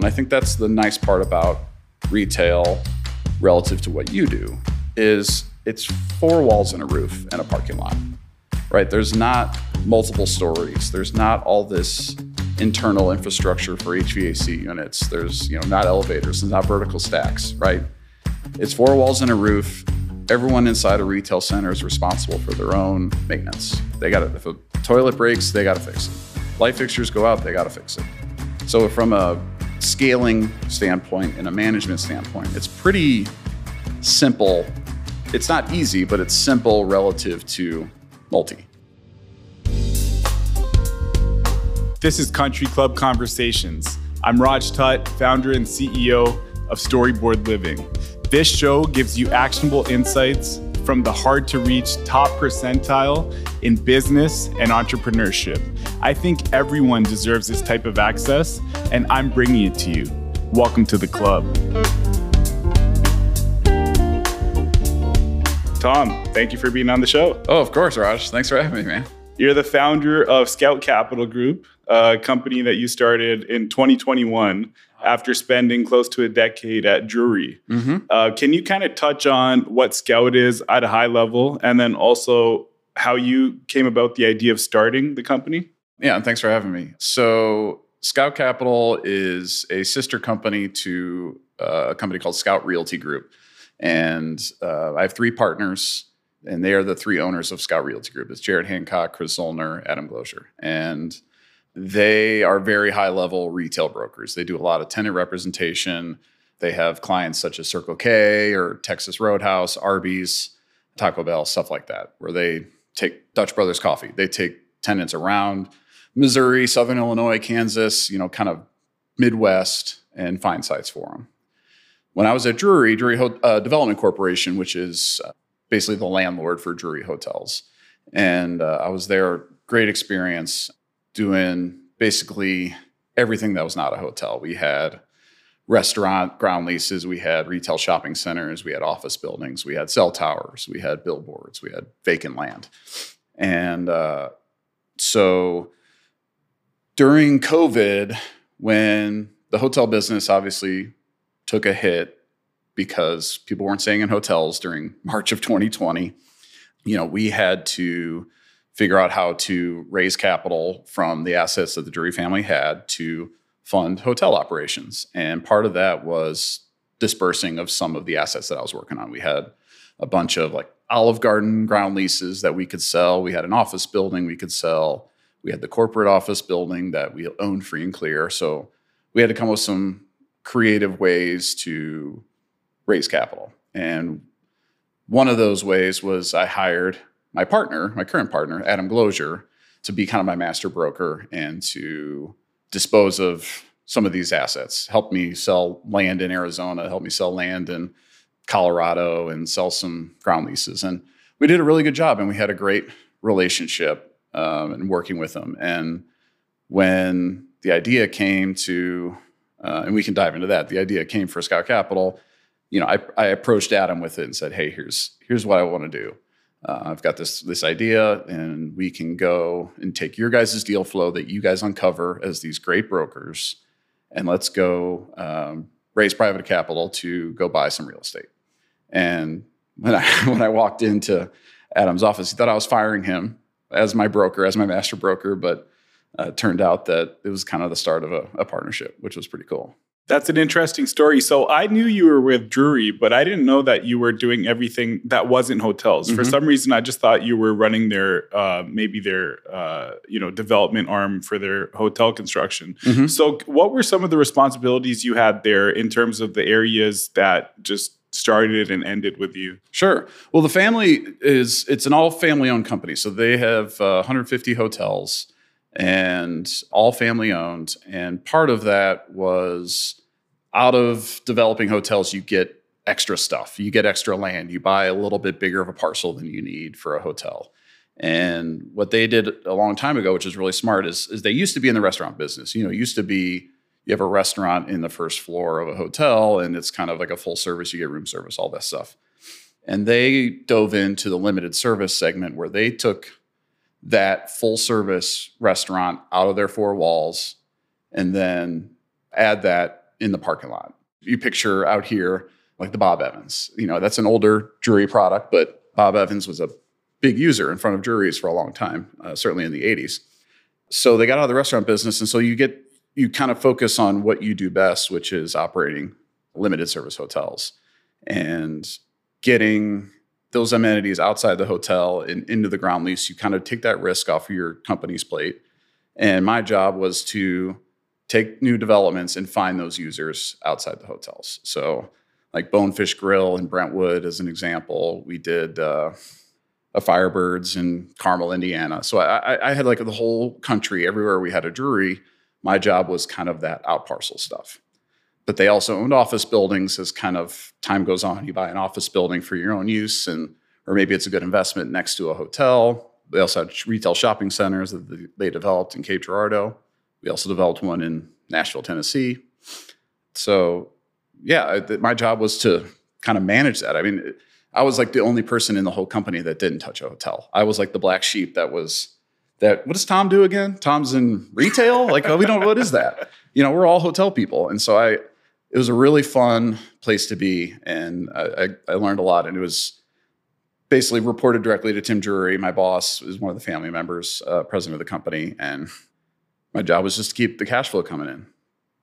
And I think that's the nice part about retail relative to what you do is it's four walls and a roof and a parking lot. Right? There's not multiple stories. There's not all this internal infrastructure for HVAC units. There's, you know, not elevators, there's not vertical stacks, right? It's four walls and a roof. Everyone inside a retail center is responsible for their own maintenance. They got to, if a toilet breaks, they got to fix it. Light fixtures go out, they got to fix it. So, from a scaling standpoint and a management standpoint, it's pretty simple. It's not easy, but it's simple relative to multi. This is Country Club Conversations. I'm Raj Tut, founder and CEO of Storyboard Living. This show gives you actionable insights from the hard to reach top percentile in business and entrepreneurship. I think everyone deserves this type of access, and I'm bringing it to you. Welcome to the club. Tom, thank you for being on the show. Oh, of course, Raj. Thanks for having me, man. You're the founder of Scout Capital Group, a company that you started in 2021 after spending close to a decade at Drury. Mm-hmm. Uh, can you kind of touch on what Scout is at a high level and then also how you came about the idea of starting the company? Yeah, and thanks for having me. So, Scout Capital is a sister company to uh, a company called Scout Realty Group. And uh, I have three partners and they are the three owners of Scout Realty Group. It's Jared Hancock, Chris Zollner, Adam Glozier, and they are very high level retail brokers. They do a lot of tenant representation. They have clients such as Circle K or Texas Roadhouse, Arby's, Taco Bell, stuff like that, where they take Dutch Brothers Coffee. They take tenants around Missouri, Southern Illinois, Kansas, you know, kind of Midwest, and find sites for them. When I was at Drury, Drury uh, Development Corporation, which is uh, basically the landlord for Drury Hotels. And uh, I was there, great experience doing basically everything that was not a hotel. We had restaurant ground leases, we had retail shopping centers, we had office buildings, we had cell towers, we had billboards, we had vacant land. And uh, so during COVID, when the hotel business obviously took a hit, because people weren't staying in hotels during March of 2020. You know, we had to figure out how to raise capital from the assets that the Drury family had to fund hotel operations. And part of that was dispersing of some of the assets that I was working on. We had a bunch of like Olive Garden ground leases that we could sell. We had an office building we could sell. We had the corporate office building that we owned free and clear. So we had to come up with some creative ways to raise capital. And one of those ways was I hired my partner, my current partner, Adam Glozier, to be kind of my master broker and to dispose of some of these assets, help me sell land in Arizona, help me sell land in Colorado, and sell some ground leases. And we did a really good job, and we had a great relationship um, and working with them. And when the idea came to, uh, and we can dive into that, the idea came for Scout Capital you know, I, I approached Adam with it and said, "Hey, here's here's what I want to do. Uh, I've got this this idea, and we can go and take your guys' deal flow that you guys uncover as these great brokers, and let's go um, raise private capital to go buy some real estate." And when I when I walked into Adam's office, he thought I was firing him as my broker, as my master broker, but uh, it turned out that it was kind of the start of a, a partnership, which was pretty cool. That's an interesting story. So I knew you were with Drury, but I didn't know that you were doing everything that wasn't hotels. Mm-hmm. For some reason, I just thought you were running their uh, maybe their uh, you know development arm for their hotel construction. Mm-hmm. So what were some of the responsibilities you had there in terms of the areas that just started and ended with you? Sure. Well, the family is it's an all family owned company, so they have uh, 150 hotels and all family owned. And part of that was out of developing hotels, you get extra stuff. You get extra land. You buy a little bit bigger of a parcel than you need for a hotel. And what they did a long time ago, which is really smart, is, is they used to be in the restaurant business. You know, it used to be you have a restaurant in the first floor of a hotel and it's kind of like a full service, you get room service, all that stuff. And they dove into the limited service segment where they took that full service restaurant out of their four walls and then add that in the parking lot. You picture out here like the Bob Evans. You know, that's an older Drury product, but Bob Evans was a big user in front of Drury's for a long time, uh, certainly in the 80s. So they got out of the restaurant business. And so you get, you kind of focus on what you do best, which is operating limited service hotels and getting those amenities outside the hotel and into the ground lease. You kind of take that risk off of your company's plate. And my job was to take new developments and find those users outside the hotels. So, like Bonefish Grill in Brentwood, as an example, we did uh, a Firebirds in Carmel, Indiana. So I, I, had like the whole country, everywhere we had a Drury. My job was kind of that out parcel stuff. But they also owned office buildings as kind of time goes on. You buy an office building for your own use, and or maybe it's a good investment next to a hotel. They also had retail shopping centers that they developed in Cape Girardeau. We also developed one in Nashville, Tennessee. So, yeah, my job was to kind of manage that. I mean, I was like the only person in the whole company that didn't touch a hotel. I was like the black sheep that was that. What does Tom do again? Tom's in retail. Like oh, we don't. What is that? You know, we're all hotel people, and so I. It was a really fun place to be, and I, I, I learned a lot. And it was basically reported directly to Tim Drury. My boss is one of the family members, uh, president of the company, and my job was just to keep the cash flow coming in,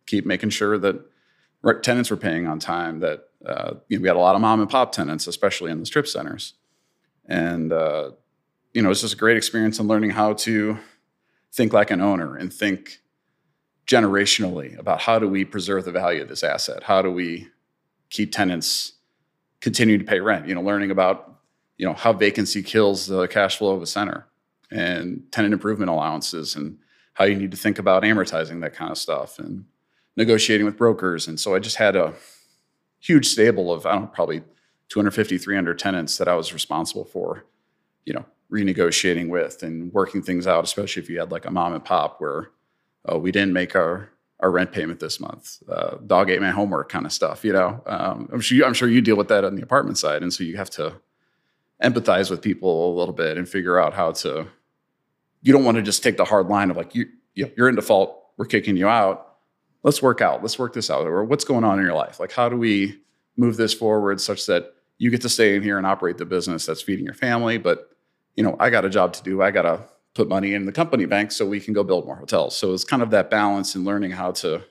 keep making sure that tenants were paying on time. That uh, you know, we had a lot of mom and pop tenants, especially in the strip centers, and uh, you know, it's just a great experience in learning how to think like an owner and think generationally about how do we preserve the value of this asset? How do we keep tenants continue to pay rent? You know, learning about you know how vacancy kills the cash flow of a center and tenant improvement allowances and how you need to think about amortizing that kind of stuff and negotiating with brokers. And so I just had a huge stable of, I don't know, probably 250, 300 tenants that I was responsible for, you know, renegotiating with and working things out, especially if you had like a mom and pop where oh, we didn't make our our rent payment this month. Uh, dog ate my homework kind of stuff, you know. Um, I'm sure I'm sure you deal with that on the apartment side, and so you have to empathize with people a little bit and figure out how to. You don't want to just take the hard line of like you you're in default, we're kicking you out let's work out, let's work this out, or what's going on in your life? Like, how do we move this forward such that you get to stay in here and operate the business that's feeding your family? But, you know, I got a job to do. I got to put money in the company bank so we can go build more hotels. So it's kind of that balance and learning how to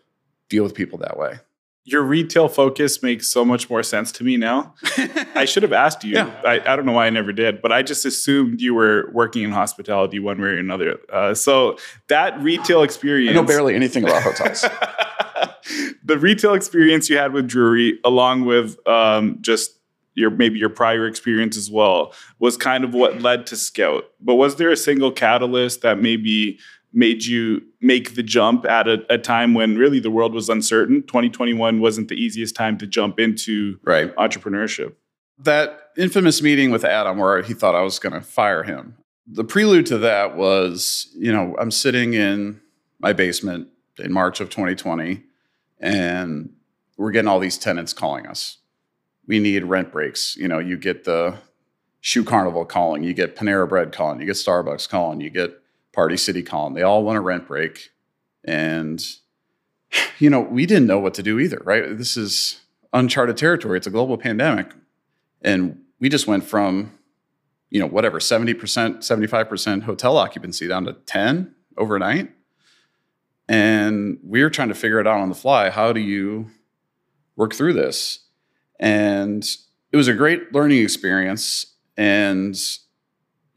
deal with people that way. Your retail focus makes so much more sense to me now. I should have asked you. Yeah. I, I, don't know why I never did, but I just assumed you were working in hospitality one way or another. Uh, so that retail experience. I know barely anything about hotels. the retail experience you had with Drury, along with um, just your maybe your prior experience as well, was kind of what led to Scout. But was there a single catalyst that maybe made you make the jump at a, a, time when really the world was uncertain? 2021 wasn't the easiest time to jump into right. entrepreneurship. That infamous meeting with Adam where he thought I was going to fire him. The prelude to that was, you know, I'm sitting in my basement in March of 2020 and we're getting all these tenants calling us. We need rent breaks. You know, you get the Shoe Carnival calling, you get Panera Bread calling, you get Starbucks calling, you get Party City calling. They all want a rent break. And, you know, we didn't know what to do either, right? This is uncharted territory. It's a global pandemic. And we just went from, you know, whatever, 70%, 75% hotel occupancy down to 10 overnight. And we were trying to figure it out on the fly. How do you work through this? And it was a great learning experience. And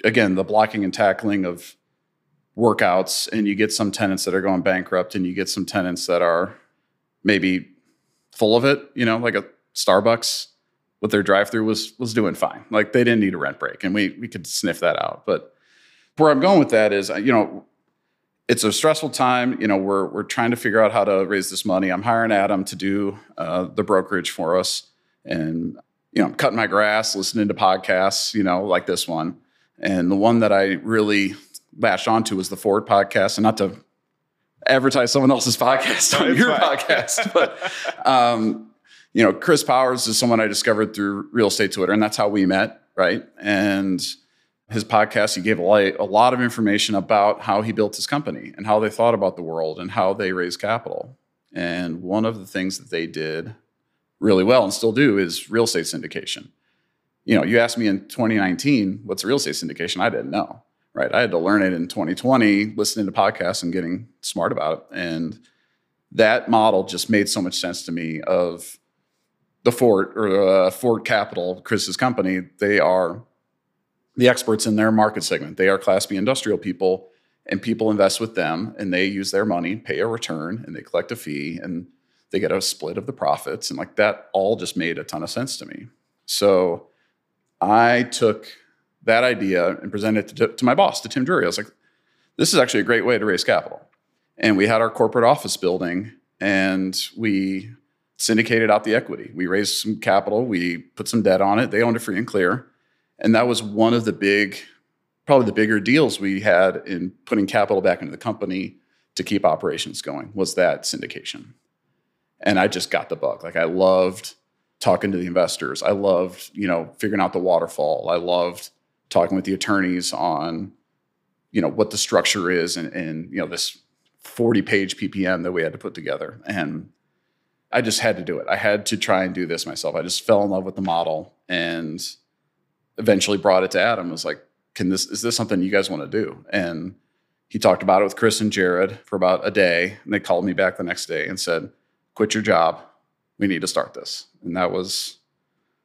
again, the blocking and tackling of workouts, and you get some tenants that are going bankrupt, and you get some tenants that are maybe full of it, you know, like a Starbucks with their drive through was was doing fine. Like they didn't need a rent break, and we we could sniff that out. But where I'm going with that is, you know, it's a stressful time. You know, we're we're trying to figure out how to raise this money. I'm hiring Adam to do uh, the brokerage for us, and you know, I'm cutting my grass, listening to podcasts, you know, like this one. And the one that I really latched onto was the Fort podcast, and not to advertise someone else's podcast on your podcast, but um, you know, Chris Powers is someone I discovered through real estate Twitter, and that's how we met, right? And his podcast, he gave a lot, a lot of information about how he built his company and how they thought about the world and how they raised capital. And one of the things that they did really well and still do is real estate syndication. You know, you asked me in 2019, what's real estate syndication? I didn't know, right? I had to learn it in 2020, listening to podcasts and getting smart about it. And that model just made so much sense to me of the Fort or uh, Fort Capital, Chris's company. They are the experts in their market segment. They are Class B industrial people, and people invest with them, and they use their money, pay a return, and they collect a fee, and they get a split of the profits, and like that all just made a ton of sense to me. So I took that idea and presented it to, to my boss, to Tim Drury. I was like, "This is actually a great way to raise capital." And we had our corporate office building, and we syndicated out the equity. We raised some capital, we put some debt on it. They owned it free and clear. And that was one of the big, probably the bigger deals we had in putting capital back into the company to keep operations going was that syndication. And I just got the bug. Like I loved talking to the investors. I loved, you know, figuring out the waterfall. I loved talking with the attorneys on, you know, what the structure is and, and you know, this 40 page PPM that we had to put together. And I just had to do it. I had to try and do this myself. I just fell in love with the model and eventually brought it to Adam. I was like, can this is this something you guys want to do? And he talked about it with Chris and Jared for about a day. And they called me back the next day and said, quit your job. We need to start this. And that was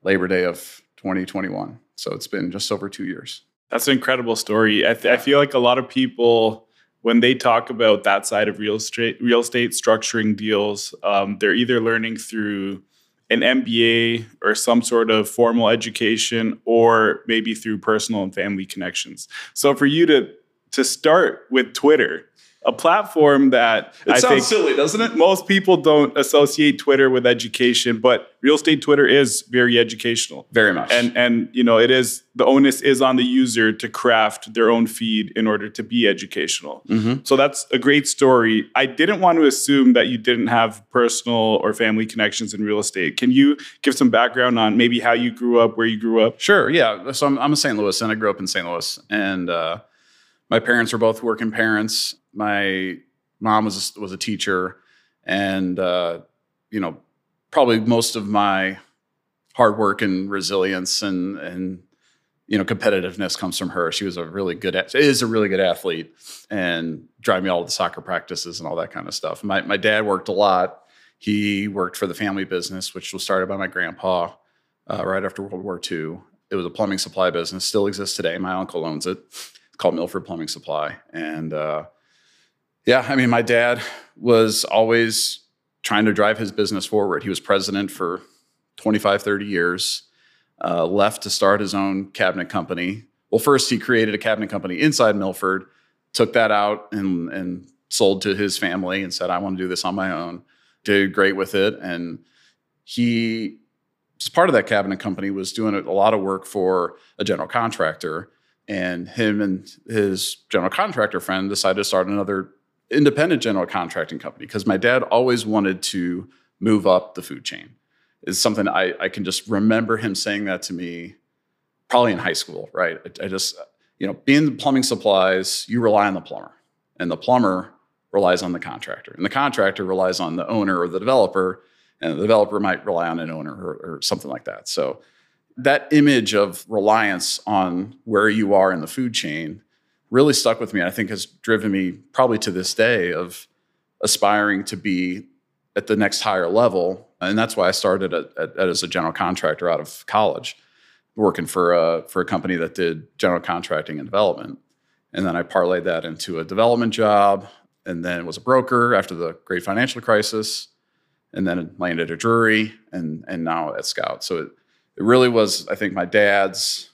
Labor Day of 2021. So it's been just over two years. That's an incredible story. I, th- I feel like a lot of people when they talk about that side of real estate, real estate structuring deals, um, they're either learning through an MBA or some sort of formal education, or maybe through personal and family connections. So for you to to start with Twitter a platform that it I sounds think silly, doesn't it? Most people don't associate Twitter with education, but real estate Twitter is very educational. Very much. And and you know, it is the onus is on the user to craft their own feed in order to be educational. Mm-hmm. So that's a great story. I didn't want to assume that you didn't have personal or family connections in real estate. Can you give some background on maybe how you grew up, where you grew up? Sure. Yeah. So I'm, I'm a St. Louis, and I grew up in St. Louis, and uh, my parents were both working parents my mom was was a teacher, and uh, you know, probably most of my hard work and resilience and and you know competitiveness comes from her. She was a really good is a really good athlete and drive me all to the soccer practices and all that kind of stuff. My my dad worked a lot. He worked for the family business, which was started by my grandpa uh, right after World War II. It was a plumbing supply business, still exists today. My uncle owns it. Called Milford Plumbing Supply, and uh, yeah, I mean, my dad was always trying to drive his business forward. He was president for 25, 30 years, uh, left to start his own cabinet company. Well, first, he created a cabinet company inside Milford, took that out and, and sold to his family and said, I want to do this on my own. Did great with it. And he, as part of that cabinet company, was doing a lot of work for a general contractor. And him and his general contractor friend decided to start another independent general contracting company because my dad always wanted to move up the food chain. Is something I, I can just remember him saying that to me probably in high school, right? I, I just, you know, being the plumbing supplies, you rely on the plumber, and the plumber relies on the contractor, and the contractor relies on the owner or the developer, and the developer might rely on an owner or, or something like that. So that image of reliance on where you are in the food chain really stuck with me. I think has driven me probably to this day of aspiring to be at the next higher level. And that's why I started at, at, as a general contractor out of college, working for a, for a company that did general contracting and development. And then I parlayed that into a development job and then was a broker after the great financial crisis and then landed at Drury and, and now at Scout. So it, it really was, I think, my dad's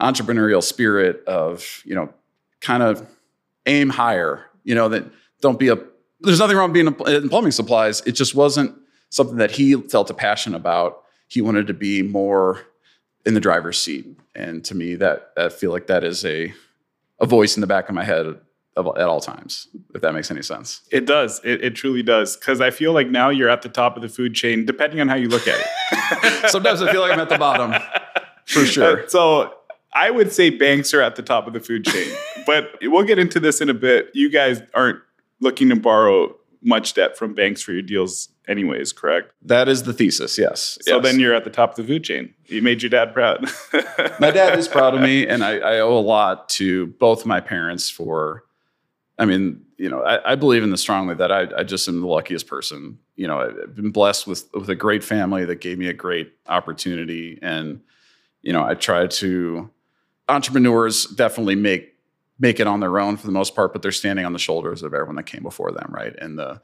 entrepreneurial spirit of, you know, kind of aim higher. You know that don't be a. There's nothing wrong being in plumbing supplies. It just wasn't something that he felt a passion about. He wanted to be more in the driver's seat, and to me, that I feel like that is a a voice in the back of my head of, at all times, if that makes any sense. It does. It, it truly does. Because I feel like now you're at the top of the food chain, depending on how you look at it. Sometimes I feel like I'm at the bottom, for sure. Uh, so I would say banks are at the top of the food chain, but we'll get into this in a bit. You guys aren't looking to borrow much debt from banks for your deals, anyways. Correct. That is the thesis. Yes. So yes. then you're at the top of the food chain. You made your dad proud. my dad is proud of me, and I, I, owe a lot to both my parents for. I mean, you know, I, I believe in this strongly that I, I, just am the luckiest person. You know, I've been blessed with with a great family that gave me a great opportunity, and you know, I try to. Entrepreneurs definitely make make it on their own for the most part, but they're standing on the shoulders of everyone that came before them, right? And the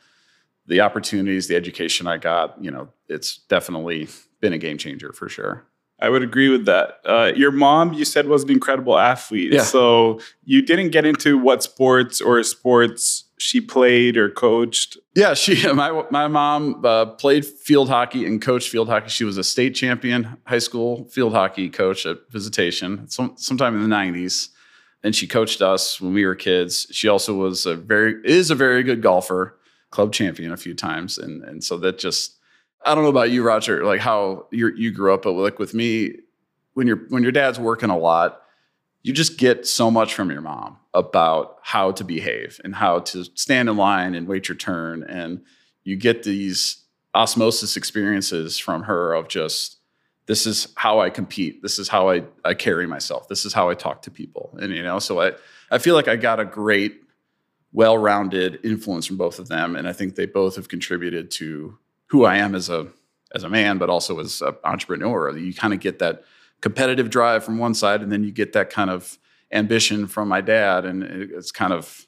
the opportunities, the education I got, you know, it's definitely been a game changer for sure. I would agree with that. Uh, your mom, you said, was an incredible athlete. Yeah. So you didn't get into what sports or sports she played or coached. Yeah, she my my mom uh, played field hockey and coached field hockey. She was a state champion high school field hockey coach at Visitation some, sometime in the '90s and she coached us when we were kids. She also was a very is a very good golfer, club champion a few times, and and so that just I don't know about you, Raj, like how you you grew up, but like with me, when your when your dad's working a lot, you just get so much from your mom about how to behave and how to stand in line and wait your turn, and you get these osmosis experiences from her of just this is how I compete. This is how I, I carry myself. This is how I talk to people. And, you know, so I, I feel like I got a great, well rounded influence from both of them. And I think they both have contributed to who I am as a, as a man, but also as an entrepreneur. You kind of get that competitive drive from one side, and then you get that kind of ambition from my dad. And it's kind of,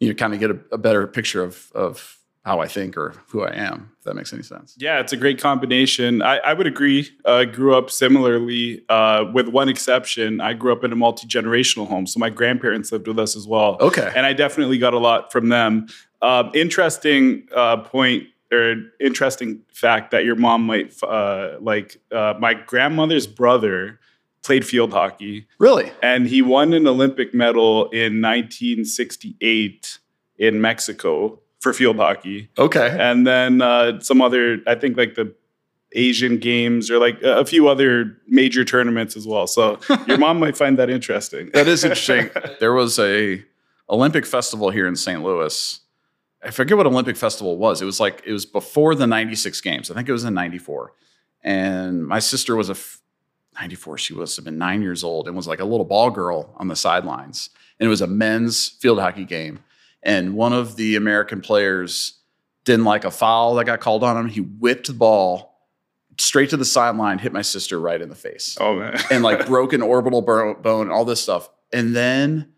you kind of get a, a better picture of, of how I think or who I am, if that makes any sense. Yeah, it's a great combination. I, I would agree. I uh, grew up similarly, uh, with one exception. I grew up in a multi generational home. So my grandparents lived with us as well. Okay. And I definitely got a lot from them. Uh, interesting uh, point or an interesting fact that your mom might uh, like uh, my grandmother's brother played field hockey. Really? And he won an Olympic medal in 1968 in Mexico for field hockey. Okay. And then uh, some other, I think like the Asian games or like a few other major tournaments as well. So your mom might find that interesting. That is interesting. there was a Olympic festival here in St. Louis. I forget what Olympic festival was. It was like it was before the 96 games. I think it was in 94. And my sister was a 94, she was have been 9 years old and was like a little ball girl on the sidelines. And it was a men's field hockey game and one of the American players didn't like a foul that got called on him. He whipped the ball straight to the sideline, hit my sister right in the face. Oh man! and like broke an orbital bone, all this stuff. And then,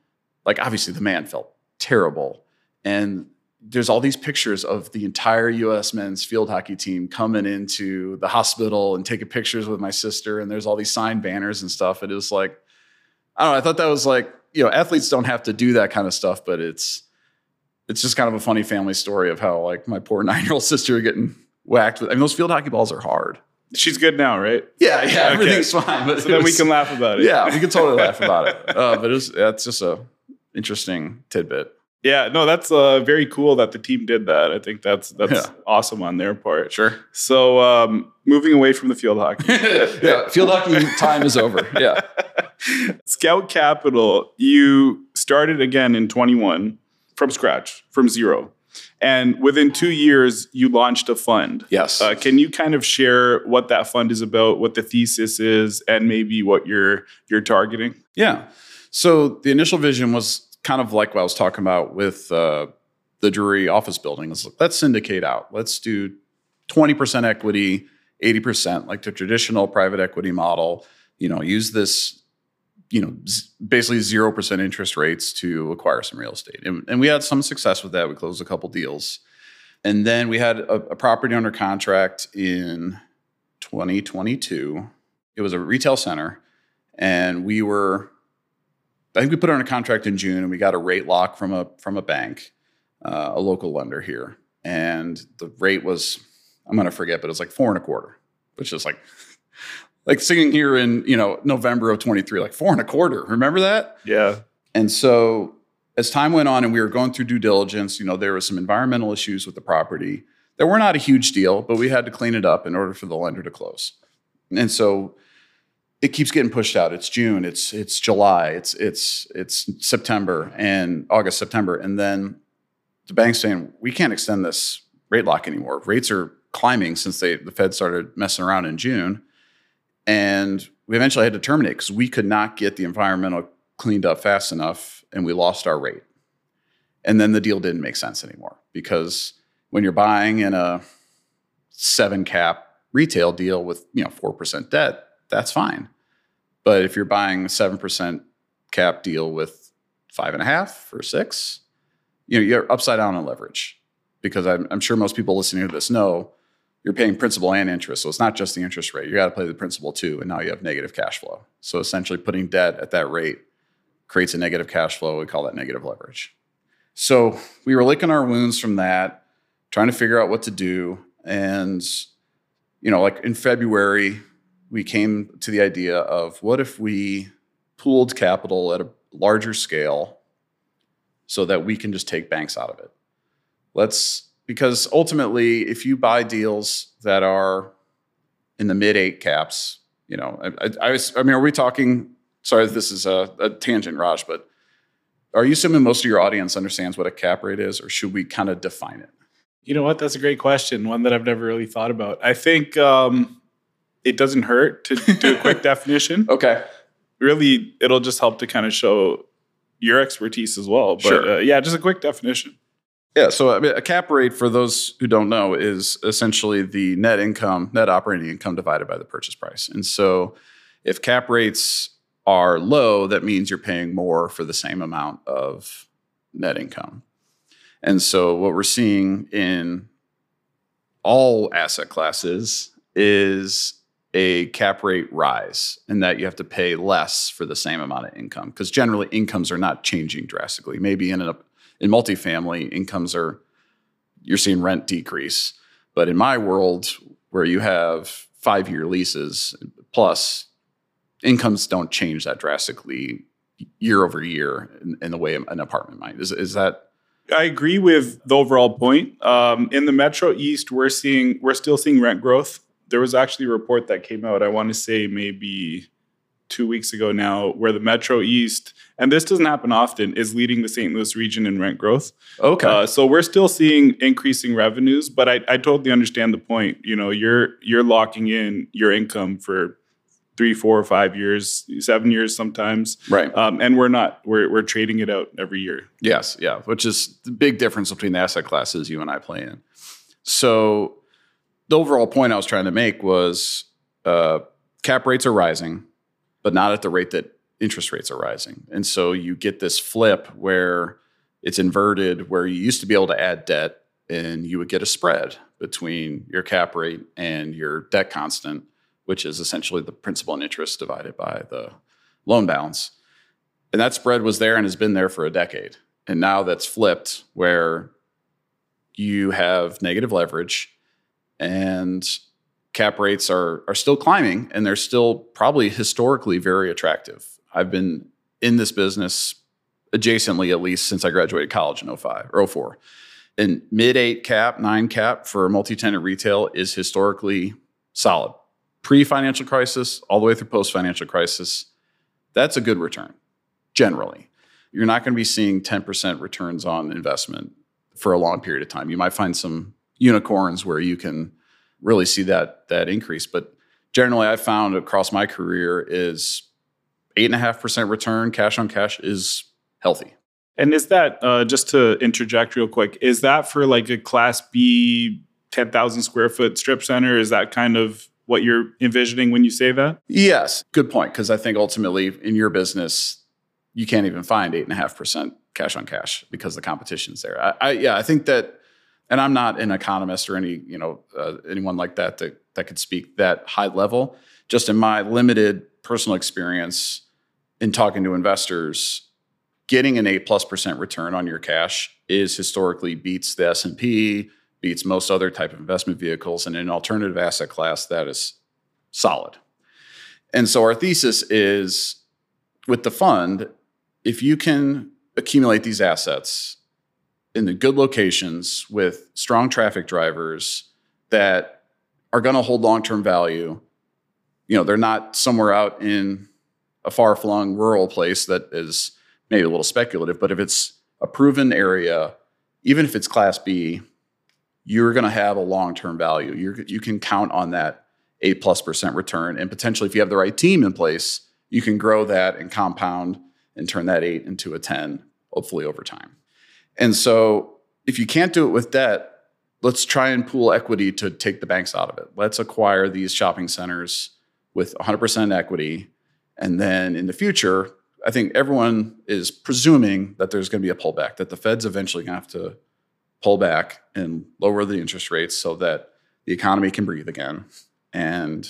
like obviously, the man felt terrible. And there's all these pictures of the entire U.S. men's field hockey team coming into the hospital and taking pictures with my sister. And there's all these signed banners and stuff. And it was like, I don't know. I thought that was like, you know, athletes don't have to do that kind of stuff, but it's it's just kind of a funny family story of how like my poor nine year old sister getting whacked with. I mean, those field hockey balls are hard. She's good now, right? Yeah, yeah, okay. everything's fine. But so then was, we can laugh about it. Yeah, we can totally laugh about it. Uh, but it's that's just a interesting tidbit. Yeah, no, that's uh, very cool that the team did that. I think that's that's yeah. awesome on their part. Sure. So um, moving away from the field hockey. yeah, field hockey time is over. Yeah. Scout Capital, you started again in 21 from scratch, from zero. And within two years, you launched a fund. Yes. Uh, can you kind of share what that fund is about, what the thesis is, and maybe what you're you're targeting? Yeah. So the initial vision was kind of like what I was talking about with uh, the Drury office building. Is let's syndicate out. Let's do twenty percent equity, eighty percent, like the traditional private equity model. You know, use this you know basically zero percent interest rates to acquire some real estate, and, and, we had some success with that. We closed a couple deals, and then we had a, a property under contract in 2022. It was a retail center, and we were. I think we put it a contract in June, and we got a rate lock from a from a bank, uh, a local lender here, and the rate was I'm going to forget, but it was like four and a quarter, which is like like singing here in you know November of 23, like four and a quarter. Remember that? Yeah. And so as time went on and we were going through due diligence, you know, there were some environmental issues with the property that were not a huge deal, but we had to clean it up in order for the lender to close. And so it keeps getting pushed out. It's June, it's it's July, it's it's it's September and August, September, and then the bank's saying we can't extend this rate lock anymore. Rates are climbing since they the Fed started messing around in June, and we eventually had to terminate because we could not get the environmental cleaned up fast enough, and we lost our rate. And then the deal didn't make sense anymore because when you're buying in a seven cap retail deal with you know four percent debt, that's fine. But if you're buying a seven percent cap deal with five and a half or six, you know you're upside down on leverage because I'm, I'm sure most people listening to this know you're paying principal and interest. So it's not just the interest rate. You got to pay the principal too, and now you have negative cash flow. So essentially, putting debt at that rate creates a negative cash flow. We call that negative leverage. So we were licking our wounds from that, trying to figure out what to do. And, you know, like in February, we came to the idea of what if we pooled capital at a larger scale so that we can just take banks out of it. Let's, because ultimately, if you buy deals that are in the mid eight caps, you know, I, I, I was, I mean, are we talking? Sorry, this is a, a tangent, Raj, but are you assuming most of your audience understands what a cap rate is, or should we kind of define it? You know what? That's a great question. One that I've never really thought about. I think um, it doesn't hurt to do a quick definition. Okay. Really, it'll just help to kind of show your expertise as well. But Sure. uh, yeah, just a quick definition. Yeah. So I mean, a cap rate, for those who don't know, is essentially the net income, net operating income divided by the purchase price. And so if cap rates are low, that means you're paying more for the same amount of net income. And so what we're seeing in all asset classes is a cap rate rise and that you have to pay less for the same amount of income because generally incomes are not changing drastically. Maybe in a in multifamily incomes are you're seeing rent decrease, but in my world where you have 5-year leases plus incomes don't change that drastically year over year in, in the way an apartment might. Is is that I agree with the overall point. Um, in the Metro East, we're seeing we're still seeing rent growth. There was actually a report that came out. I want to say maybe two weeks ago now, where the Metro East, and this doesn't happen often, is leading the St. Louis region in rent growth. okay? Uh, so we're still seeing increasing revenues, but I, I totally understand the point. You know, you're you're locking in your income for three, four, or five years, seven years sometimes, right. um, and we're not. We're we're trading it out every year. Yes, yeah, which is the big difference between the asset classes you and I play in. So, the overall point I was trying to make was uh, cap rates are rising, but not at the rate that interest rates are rising. And so, you get this flip where it's inverted, where you used to be able to add debt and you would get a spread between your cap rate and your debt constant, which is essentially the principal and interest divided by the loan balance. And that spread was there and has been there for a decade. And now that's flipped where you have negative leverage and cap rates are are still climbing and they're still probably historically very attractive. I've been in this business adjacently at least since I graduated college in 05 or 04. And mid 8 cap, 9 cap for multi-tenant retail is historically solid. Pre-financial crisis all the way through post-financial crisis, that's a good return generally. You're not going to be seeing 10% returns on investment for a long period of time. You might find some unicorns where you can really see that that increase, but generally, I found across my career is eight and a half percent return cash on cash is healthy. And is that uh, just to interject real quick? Is that for like a Class B, ten thousand square foot strip center? Is that kind of what you're envisioning when you say that? Yes, good point. Because I think ultimately in your business, you can't even find eight and a half percent cash on cash because the competition's there. I, I yeah, I think that, and I'm not an economist or any you know uh, anyone like that that that could speak that high level. Just in my limited personal experience in talking to investors, getting an eight plus percent return on your cash is historically beats the S and P, beats most other type of investment vehicles, and in an alternative asset class that is solid. And so our thesis is with the fund, if you can accumulate these assets in the good locations with strong traffic drivers that are going to hold long-term value, you know, they're not somewhere out in a far-flung rural place that is maybe a little speculative, but if it's a proven area even if it's Class B, you're going to have a long term value. you you can count on that eight plus percent return, and potentially, if you have the right team in place, you can grow that and compound and turn that eight into a ten, hopefully over time. And so, if you can't do it with debt, let's try and pool equity to take the banks out of it. Let's acquire these shopping centers with 100% equity, and then in the future, I think everyone is presuming that there's going to be a pullback, that the Fed's eventually going to have to pull back and lower the interest rates so that the economy can breathe again. And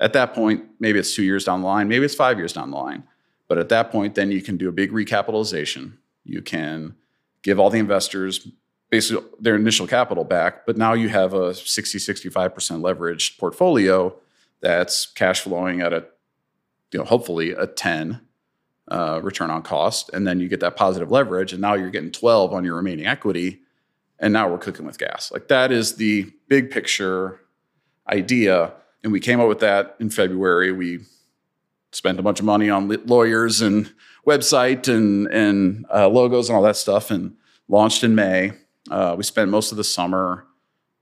at that point, maybe it's two years down the line, maybe it's five years down the line. But at that point, then you can do a big recapitalization. You can give all the investors basically their initial capital back, but now you have a 60, 65% leveraged portfolio that's cash flowing at a, you know, hopefully a 10 uh, return on cost. And then you get that positive leverage, and now you're getting 12 on your remaining equity. And now we're cooking with gas. Like that is the big picture idea. And we came up with that in February. We spent a bunch of money on lawyers and website and, and uh, logos and all that stuff and launched in May. Uh, we spent most of the summer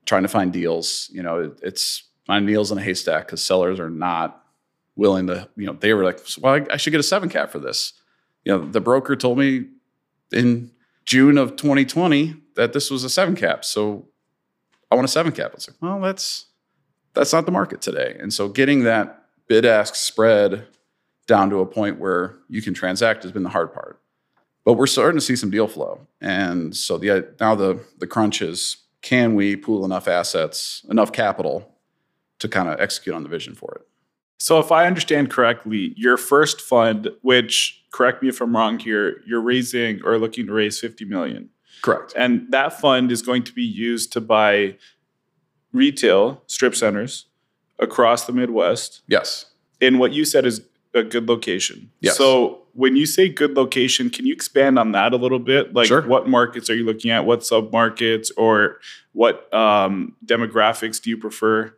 trying to find deals. You know, it, it's find deals in a haystack because sellers are not willing to, you know, they were like, well, I, I should get a seven cap for this. You know, the broker told me in June of 2020 that this was a seven cap. So I want a seven cap. It's like, well, that's that's not the market today. And so getting that bid ask spread down to a point where you can transact has been the hard part. But we're starting to see some deal flow. And so the now the the crunch is can we pool enough assets, enough capital to kind of execute on the vision for it? So, if I understand correctly, your first fund, which correct me if I'm wrong here, you're raising or looking to raise 50 million. Correct. And that fund is going to be used to buy retail strip centers across the Midwest. Yes. In what you said is a good location. Yes. So, when you say good location, can you expand on that a little bit? Like, sure. what markets are you looking at? What sub markets or what um, demographics do you prefer?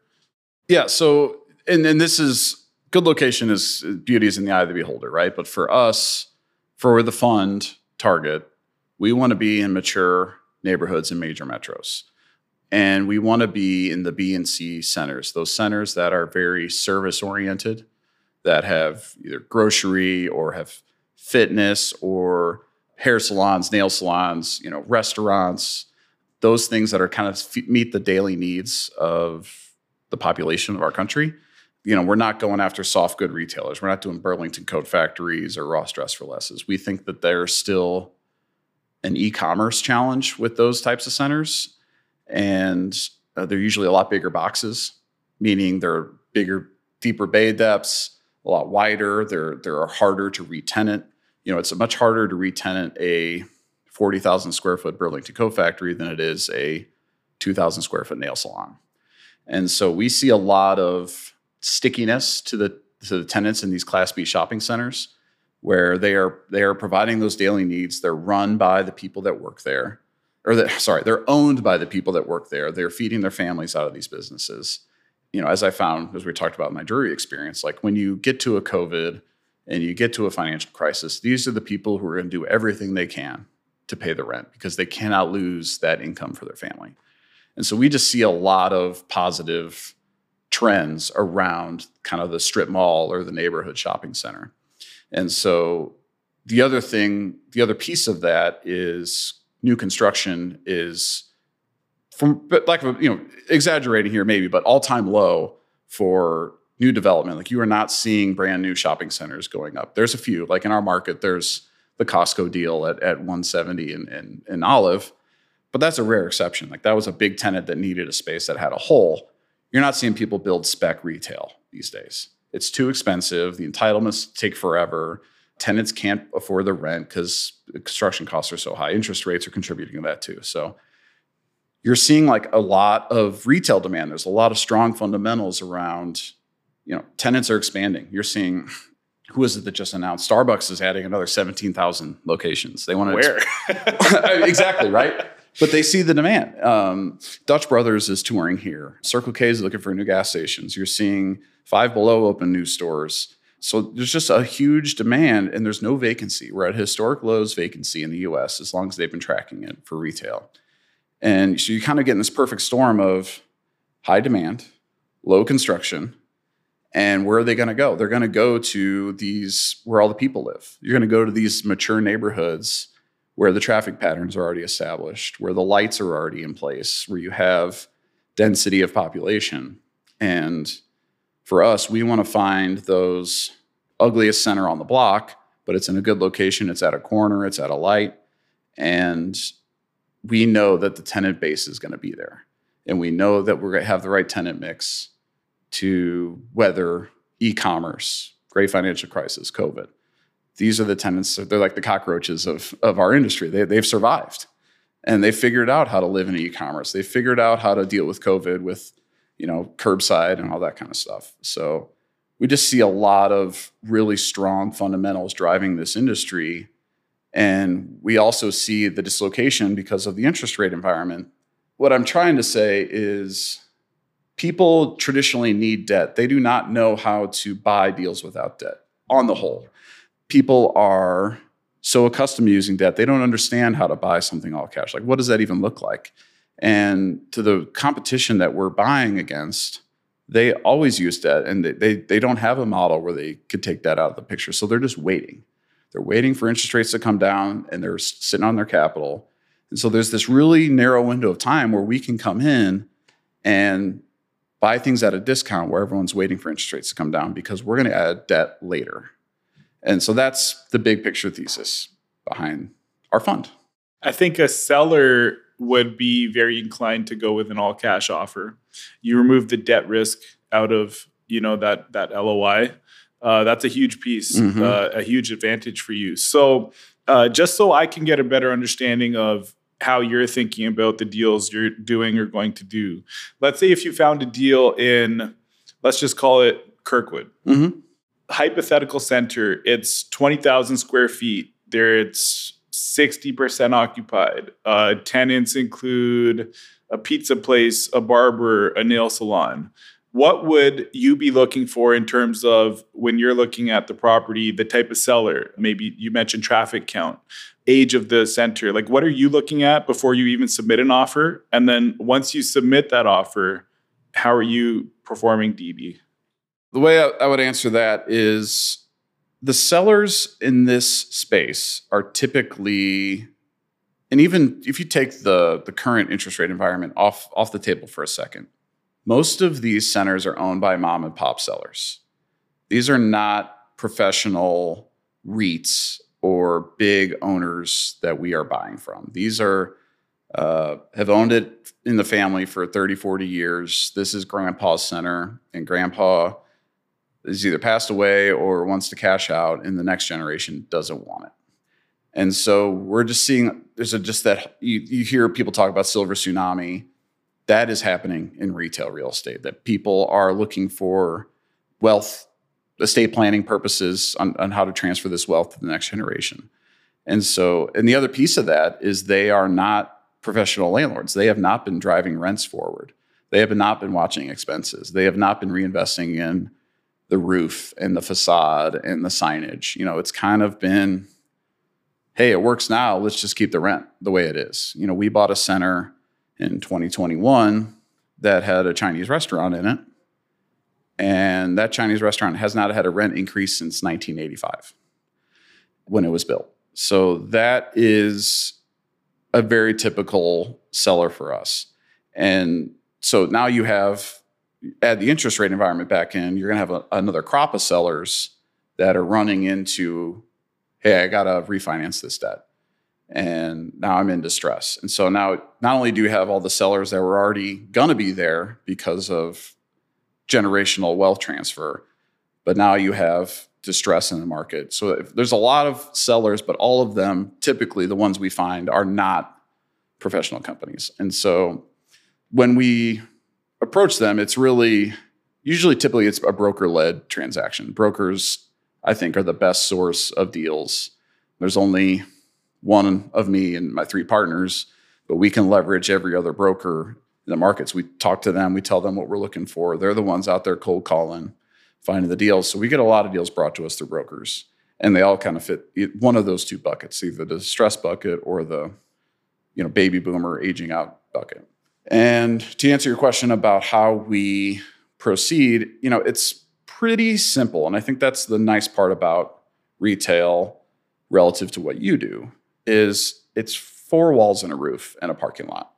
Yeah. So and and this is good location is beauty is in the eye of the beholder, right? But for us, for the fund target, we want to be in mature neighborhoods and major metros. And we want to be in the B and C centers, those centers that are very service oriented, that have either grocery or have fitness or hair salons, nail salons, you know, restaurants, those things that are kind of meet the daily needs of the population of our country you know, we're not going after soft good retailers. We're not doing Burlington Coat Factories or Ross Dress for Lesses. We think that there's still an e-commerce challenge with those types of centers, and uh, they're usually a lot bigger boxes, meaning they're bigger, deeper bay depths, a lot wider. They're they're harder to retenant. You know, it's much harder to retenant a forty thousand square foot Burlington Coat Factory than it is a two thousand square foot nail salon. And so we see a lot of stickiness to the to the tenants in these Class B shopping centers, where they are they are providing those daily needs. They're run by the people that work there, or that sorry, they're owned by the people that work there. They're feeding their families out of these businesses. You know, as I found as we talked about in my Drury experience, like when you get to a COVID and you get to a financial crisis, these are the people who are going to do everything they can to pay the rent because they cannot lose that income for their family. And so we just see a lot of positive trends around kind of the strip mall or the neighborhood shopping center. And so the other thing, the other piece of that is new construction is from like you know exaggerating here maybe, but all time low for new development. Like you are not seeing brand new shopping centers going up. There's a few, like in our market, there's the Costco deal at, at 170 in, in, in Olive, but that's a rare exception. Like that was a big tenant that needed a space that had a hole you're not seeing people build spec retail these days. It's too expensive. The entitlements take forever. Tenants can't afford the rent because construction costs are so high. Interest rates are contributing to that too. So you're seeing like a lot of retail demand. There's a lot of strong fundamentals around, you know, tenants are expanding. You're seeing who is it that just announced Starbucks is adding another 17,000 locations. They want to where exactly right but they see the demand. Um, Dutch Brothers is touring here. Circle K is looking for new gas stations. You're seeing Five Below open new stores. So there's just a huge demand, and there's no vacancy. We're at historic lows vacancy in the U.S. as long as they've been tracking it for retail. And so you kind of get in this perfect storm of high demand, low construction, and where are they going to go? They're going to go to these where all the people live. You're going to go to these mature neighborhoods where the traffic patterns are already established, where the lights are already in place, where you have density of population. And for us, we want to find those ugliest center on the block, but it's in a good location, it's at a corner, it's at a light, and we know that the tenant base is going to be there. And we know that we're going to have the right tenant mix to weather e-commerce, great financial crisis, COVID. These are the tenants, they're like the cockroaches of, of our industry. They, they've survived and they figured out how to live in e-commerce. They figured out how to deal with COVID with, you know, curbside and all that kind of stuff. So we just see a lot of really strong fundamentals driving this industry. And we also see the dislocation because of the interest rate environment. What I'm trying to say is people traditionally need debt. They do not know how to buy deals without debt on the whole. People are so accustomed to using debt, they don't understand how to buy something all cash. Like, what does that even look like? And to the competition that we're buying against, they always use debt and they, they, they don't have a model where they could take that out of the picture. So they're just waiting. They're waiting for interest rates to come down and they're sitting on their capital. And so there's this really narrow window of time where we can come in and buy things at a discount where everyone's waiting for interest rates to come down because we're going to add debt later. And so that's the big picture thesis behind our fund. I think a seller would be very inclined to go with an all cash offer. You remove the debt risk out of you know that that LOI. Uh, that's a huge piece, mm-hmm. uh, a huge advantage for you. So, uh, just so I can get a better understanding of how you're thinking about the deals you're doing or going to do. Let's say if you found a deal in, let's just call it Kirkwood. Mm-hmm. Hypothetical center, it's 20,000 square feet. There it's 60% occupied. Uh, tenants include a pizza place, a barber, a nail salon. What would you be looking for in terms of when you're looking at the property, the type of seller? Maybe you mentioned traffic count age of the center like what are you looking at before you even submit an offer and then once you submit that offer how are you performing DD? the way I, would answer that is the sellers in this space are typically and even if you take the the current interest rate environment off off the table for a second most of these centers are owned by mom and pop sellers these are not professional REITs or big owners that we are buying from. These are uh, have owned it in the family for 30, 40 years. This is grandpa's center, and grandpa is either passed away or wants to cash out, and the next generation doesn't want it. And so we're just seeing there's a, just that you, you hear people talk about silver tsunami. That is happening in retail real estate, that people are looking for wealth estate planning purposes on, on how to transfer this wealth to the next generation. And so, and the other piece of that is they are not professional landlords. They have not been driving rents forward. They have not been watching expenses. They have not been reinvesting in the roof and the facade and the signage. You know, it's kind of been, hey, it works now. Let's just keep the rent the way it is. You know, we bought a center in 2021 that had a Chinese restaurant in it and that Chinese restaurant has not had a rent increase since 1985 when it was built. So that is a very typical seller for us. And so now you have, add the interest rate environment back in, you're going to have a, another crop of sellers that are running into, hey, I got to refinance this debt. And now I'm in distress. And so now, not only do you have all the sellers that were already going to be there because of generational wealth transfer. But now you have distress in the market. So there's a lot of sellers, but all of them, typically the ones we find, are not professional companies. And so when we approach them, it's really usually typically it's a broker led transaction. Brokers, I think, are the best source of deals. There's only one of me and my three partners, but we can leverage every other broker in the markets. We talk to them, we tell them what we're looking for. They're the ones out there cold calling, finding the deals. So we get a lot of deals brought to us through brokers, and they all kind of fit one of those two buckets, either the stress bucket or the you know baby boomer aging out bucket. And to answer your question about how we proceed, you know, it's pretty simple. And I think that's the nice part about retail relative to what you do is it's four walls and a roof and a parking lot.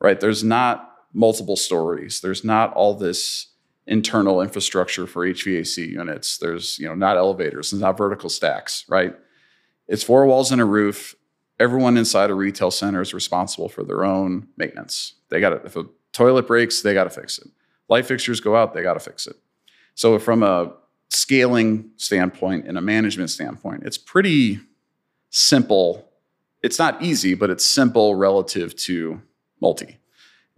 Right? There's not multiple stories. There's not all this internal infrastructure for HVAC units. There's, you know, not elevators, there's not vertical stacks, right? It's four walls and a roof. Everyone inside a retail center is responsible for their own maintenance. They got to, if a toilet breaks, they got to fix it. Light fixtures go out, they got to fix it. So, from a scaling standpoint and a management standpoint, it's pretty simple. It's not easy, but it's simple relative to multi.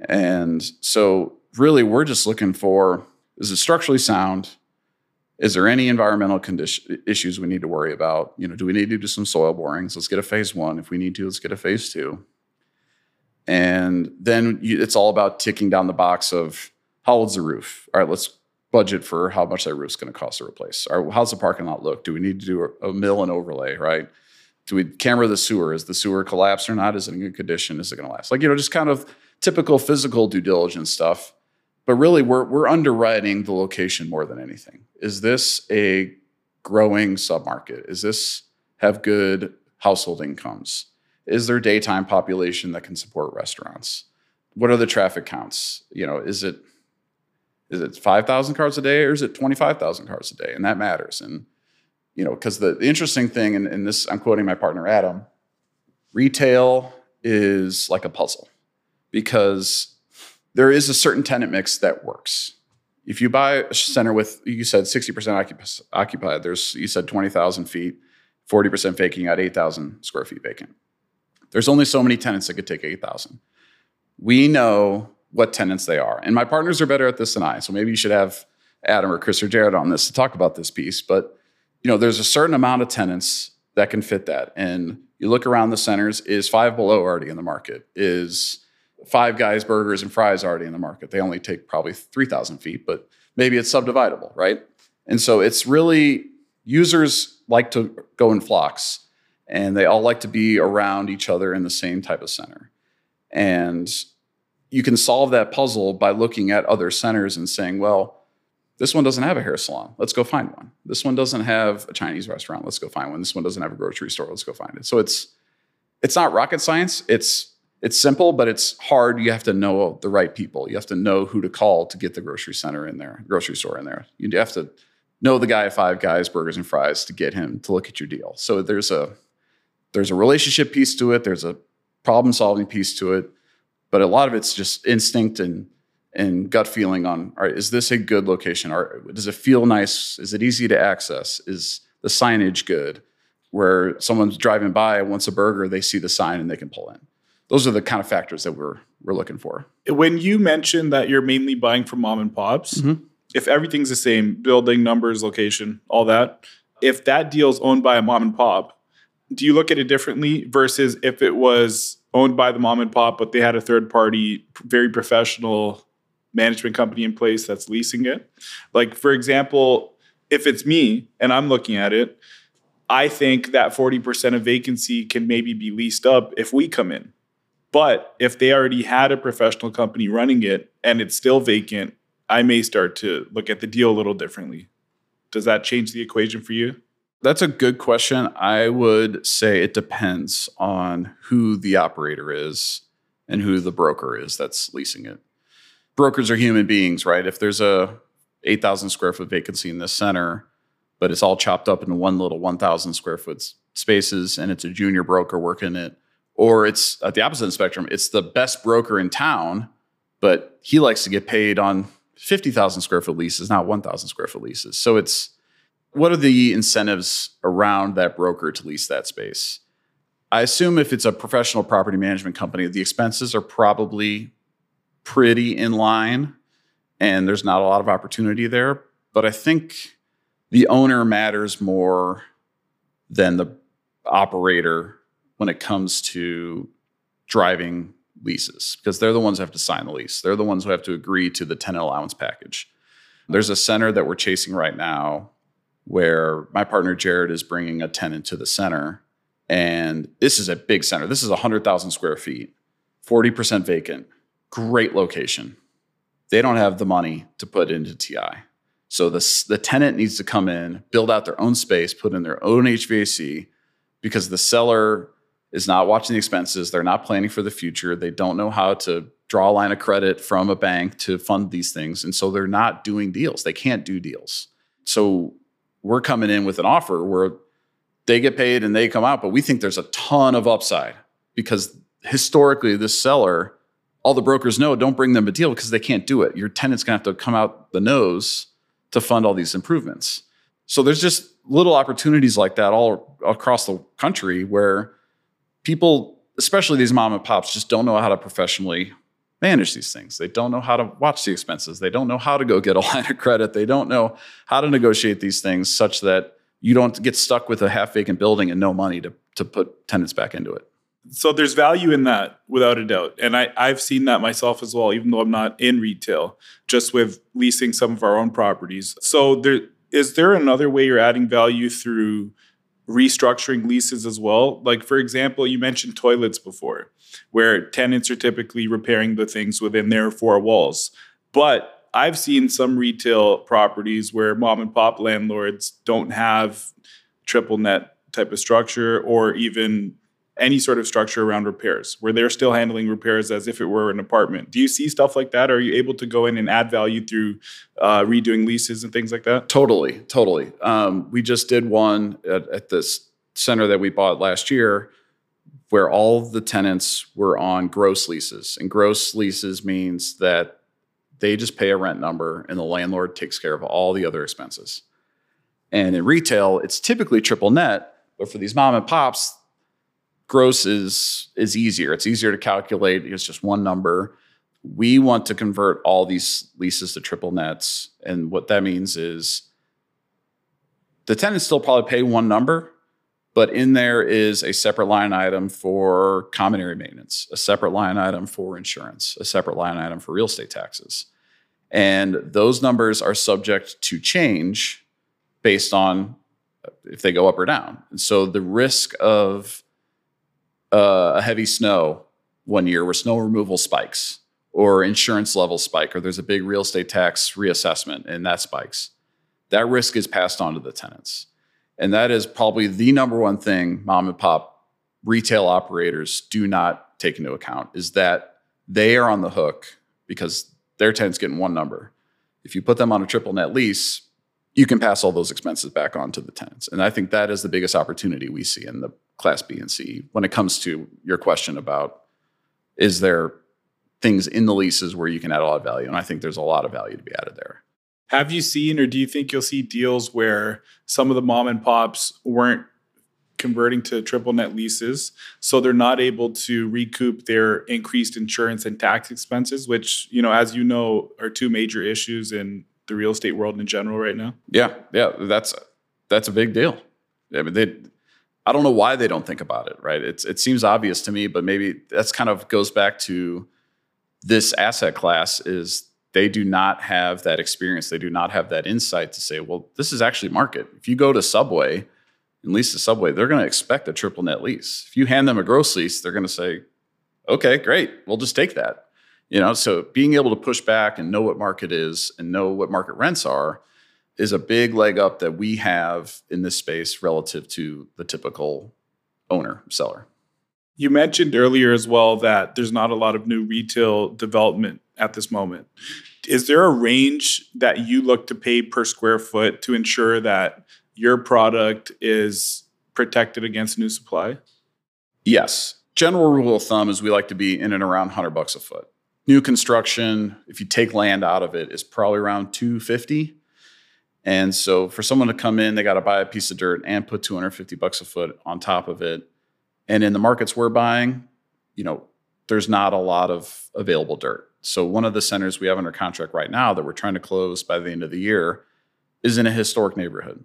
And so, really, we're just looking for is it structurally sound? Is there any environmental condition issues we need to worry about? You know, do we need to do some soil borings? Let's get a phase one. If we need to, let's get a phase two. And then you, it's all about ticking down the box of how old's the roof? All right, let's budget for how much that roof's going to cost to replace. Or how's the parking lot look? Do we need to do a, a mill and overlay? Right? Do we camera the sewer? Is the sewer collapsed or not? Is it in good condition? Is it going to last? Like you know, just kind of typical physical due diligence stuff. But really, we're we're underwriting the location more than anything. Is this a growing submarket? Is this have good household incomes? Is there daytime population that can support restaurants? What are the traffic counts? You know, is it is it 5,000 cars a day or is it 25,000 cars a day? And that matters. And, you know, because the, the, interesting thing, and, and this, I'm quoting my partner Adam, retail is like a puzzle because there is a certain tenant mix that works. If you buy a center with, you said 60% occupied, there's, you said 20,000 feet, 40% vacant, at 8,000 square feet vacant. There's only so many tenants that could take 8,000. We know what tenants they are. And my partners are better at this than I. So maybe you should have Adam or Chris or Jared on this to talk about this piece. But you know, there's a certain amount of tenants that can fit that. And you look around the centers, is five below already in the market? Is five guys, burgers, and fries already in the market? They only take probably 3,000 feet, but maybe it's subdividable, right? And so it's really users like to go in flocks and they all like to be around each other in the same type of center. And you can solve that puzzle by looking at other centers and saying, well, this one doesn't have a hair salon. Let's go find one. This one doesn't have a Chinese restaurant. Let's go find one. This one doesn't have a grocery store. Let's go find it. So it's it's not rocket science. It's it's simple, but it's hard. You have to know the right people. You have to know who to call to get the grocery center in there, grocery store in there. You have to know the guy at Five Guys Burgers and Fries to get him to look at your deal. So there's a there's a relationship piece to it. There's a problem solving piece to it but a lot of it's just instinct and and gut feeling on all right is this a good location? Or does it feel nice? Is it easy to access? Is the signage good? Where someone's driving by wants a burger they see the sign and they can pull in. Those are the kind of factors that we're we're looking for. When you mentioned that you're mainly buying from mom and pops mm-hmm. if everything's the same building numbers location all that if that deal is owned by a mom and pop do you look at it differently versus if it was owned by the mom and pop, but they had a third party, very professional management company in place that's leasing it. Like, for example, if it's me and I'm looking at it, I think that 40% of vacancy can maybe be leased up if we come in. But if they already had a professional company running it and it's still vacant, I may start to look at the deal a little differently. Does that change the equation for you? That's a good question. I would say it depends on who the operator is and who the broker is that's leasing it. Brokers are human beings, right? If there's a 8,000 square foot vacancy in this center, but it's all chopped up into one little 1,000 square foot spaces and it's a junior broker working it, or it's at the opposite the spectrum, it's the best broker in town, but he likes to get paid on 50,000 square foot leases, not 1,000 square foot leases. So it's, what are the incentives around that broker to lease that space? I assume if it's a professional property management company, the expenses are probably pretty in line and there's not a lot of opportunity there. But I think the owner matters more than the operator when it comes to driving leases because they're the ones who have to sign the lease. They're the ones who have to agree to the tenant allowance package. There's a center that we're chasing right now where my partner Jared is bringing a tenant to the center. And this is a big center. This is 100,000 square feet. 40% vacant, great location. They don't have the money to put into TI. So the, the tenant needs to come in, build out their own space, put in their own HVAC because the seller is not watching the expenses. They're not planning for the future. They don't know how to draw a line of credit from a bank to fund these things. And so they're not doing deals. They can't do deals. So we're coming in with an offer where they get paid and they come out, but we think there's a ton of upside because historically, this seller, all the brokers know, don't bring them a deal because they can't do it. Your tenant's gonna have to come out the nose to fund all these improvements. So there's just little opportunities like that all across the country where people, especially these mom and pops, just don't know how to professionally manage these things. They don't know how to watch the expenses. They don't know how to go get a line of credit. They don't know how to negotiate these things such that you don't get stuck with a half vacant building and no money to, to put tenants back into it. So there's value in that without a doubt. And I, I've seen that myself as well, even though I'm not in retail, just with leasing some of our own properties. So there is there another way you're adding value through restructuring leases as well? Like, for example, you mentioned toilets before, where tenants are typically repairing the things within their four walls. But I've seen some retail properties where mom and pop landlords don't have triple net type of structure or even any sort of structure around repairs where they're still handling repairs as if it were an apartment. Do you see stuff like that? Are you able to go in and add value through uh, redoing leases and things like that? Totally, totally. Um, we just did one at, at this center that we bought last year where all the tenants were on gross leases. And gross leases means that they just pay a rent number and the landlord takes care of all the other expenses. And in retail, it's typically triple net, but for these mom and pops, gross is is easier. It's easier to calculate. It's just one number. We want to convert all these leases to triple nets, and what that means is the tenants still probably pay one number, but in there is a separate line item for common area maintenance, a separate line item for insurance, a separate line item for real estate taxes. And those numbers are subject to change based on if they go up or down. And so the risk of uh, a heavy snow one year where snow removal spikes or insurance levels spike or there's a big real estate tax reassessment and that spikes. That risk is passed on to the tenants. And that is probably the number one thing mom and pop retail operators do not take into account is that they are on the hook because their tenants getting one number. If you put them on a triple net lease you can pass all those expenses back on to the tenants. And i think that is the biggest opportunity we see in the Class B and C when it comes to your question about is there things in the leases where you can add a lot of value? And I think there's a lot of value to be added there. Have you seen or do you think you'll see deals where some of the mom and pops weren't converting to triple net leases so they're not able to recoup their increased insurance and tax expenses which you know as you know are two major issues in the real estate world in general right now yeah yeah that's that's a big deal I mean, they I don't know why they don't think about it, right? It's it seems obvious to me, but maybe that's kind of goes back to this asset class is they do not have that experience. They do not have that insight to say, well, this is actually market. If you go to Subway and lease the Subway, they're going to expect a triple net lease. If you hand them a gross lease, they're going to say, okay, great, we'll just take that. You know, so being able to push back and know what market is and know what market rents are is a big leg up that we have in this space relative to the typical owner seller. You mentioned earlier as well that there's not a lot of new retail development at this moment. Is there a range that you look to pay per square foot to ensure that your product is protected against new supply? Yes. General rule of thumb is we like to be in and around 100 bucks a foot. New construction, if you take land out of it, is probably around 250 and so for someone to come in, they got to buy a piece of dirt and put 250 bucks a foot on top of it. And in the markets we're buying, you know, there's not a lot of available dirt. So one of the centers we have under contract right now that we're trying to close by the end of the year is in a historic neighborhood.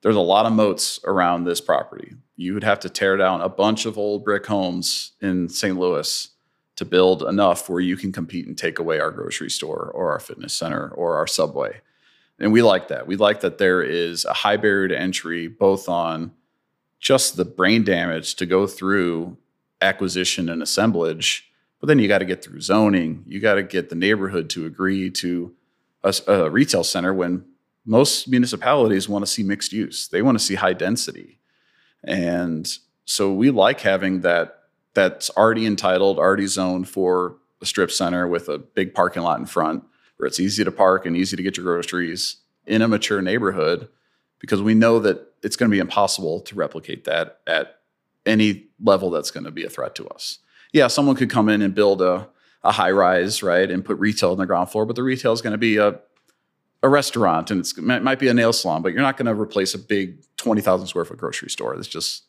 There's a lot of moats around this property. You would have to tear down a bunch of old brick homes in St. Louis to build enough where you can compete and take away our grocery store or our fitness center or our subway and we like that. We like that there is a high barrier to entry, both on just the brain damage to go through acquisition and assemblage But then you got to get through zoning. You got to get the neighborhood to agree to a, a retail center when most municipalities want to see mixed use. They want to see high density. And so we like having that that's already entitled, already zoned for a strip center with a big parking lot in front where it's easy to park and easy to get your groceries in a mature neighborhood because we know that it's going to be impossible to replicate that at any level that's going to be a threat to us. Yeah, someone could come in and build a, a high rise, right, and put retail on the ground floor, but the retail is going to be a a restaurant and it's, it might be a nail salon, but you're not going to replace a big 20,000 square foot grocery store. It's just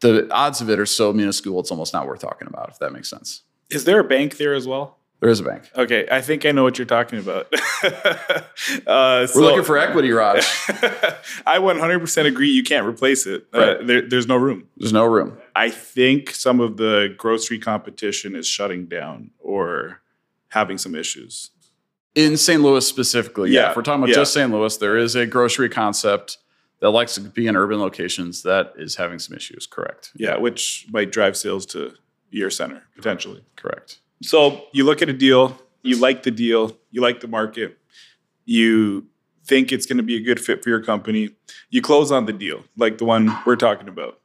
the odds of it are so minuscule, it's almost not worth talking about, if that makes sense. Is there a bank there as well? There is a bank. Okay, I think I know what you're talking about. uh, We're looking for equity, Raj. I 100% agree. You can't replace it. Uh, right. Uh, there, there's no room. There's no room. I think some of the grocery competition is shutting down or having some issues. In St. Louis specifically, yeah. yeah. If we're talking about yeah. just St. Louis, there is a grocery concept that likes to be in urban locations that is having some issues. Correct. Yeah, which might drive sales to your center potentially. Correct. So you look at a deal, you like the deal, you like the market, you think it's going to be a good fit for your company, you close on the deal, like the one we're talking about.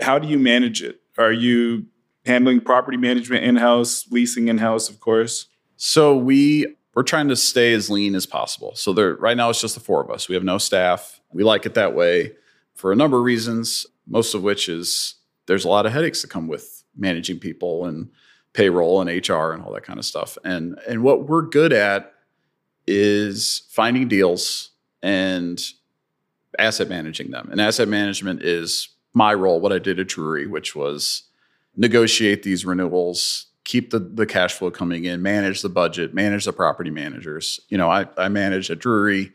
How do you manage it? Are you handling property management in house, leasing in house, of course? So we we're trying to stay as lean as possible. So there right now it's just the four of us. We have no staff. We like it that way for a number of reasons, most of which is there's a lot of headaches that come with managing people and payroll and HR and all that kind of stuff. And and what we're good at is finding deals and asset managing them. And asset management is my role, what I did at Drury, which was negotiate these renewals, keep the, the cash flow coming in, manage the budget, manage the property managers. You know, I, I manage at Drury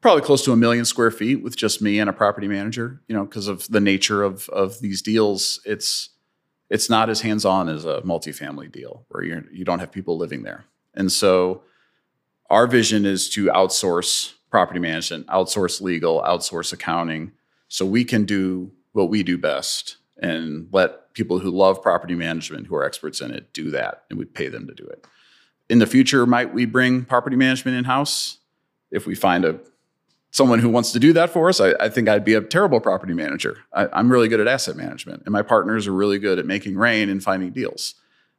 probably close to a million square feet with just me and a property manager, you know, because of the nature of of these deals. It's it's not as hands-on as a multifamily deal where you're you don't have people living there. And so our vision is to outsource property management, outsource legal, outsource accounting, so we can do what we do best and let people who love property management, who are experts in it, do that, and we pay them to do it. In the future, might we bring property management in house if we find a someone who wants to do that for us? I, I think I'd be a terrible property manager. I, I'm really good at asset management, and my partners are really good at making rain and finding deals.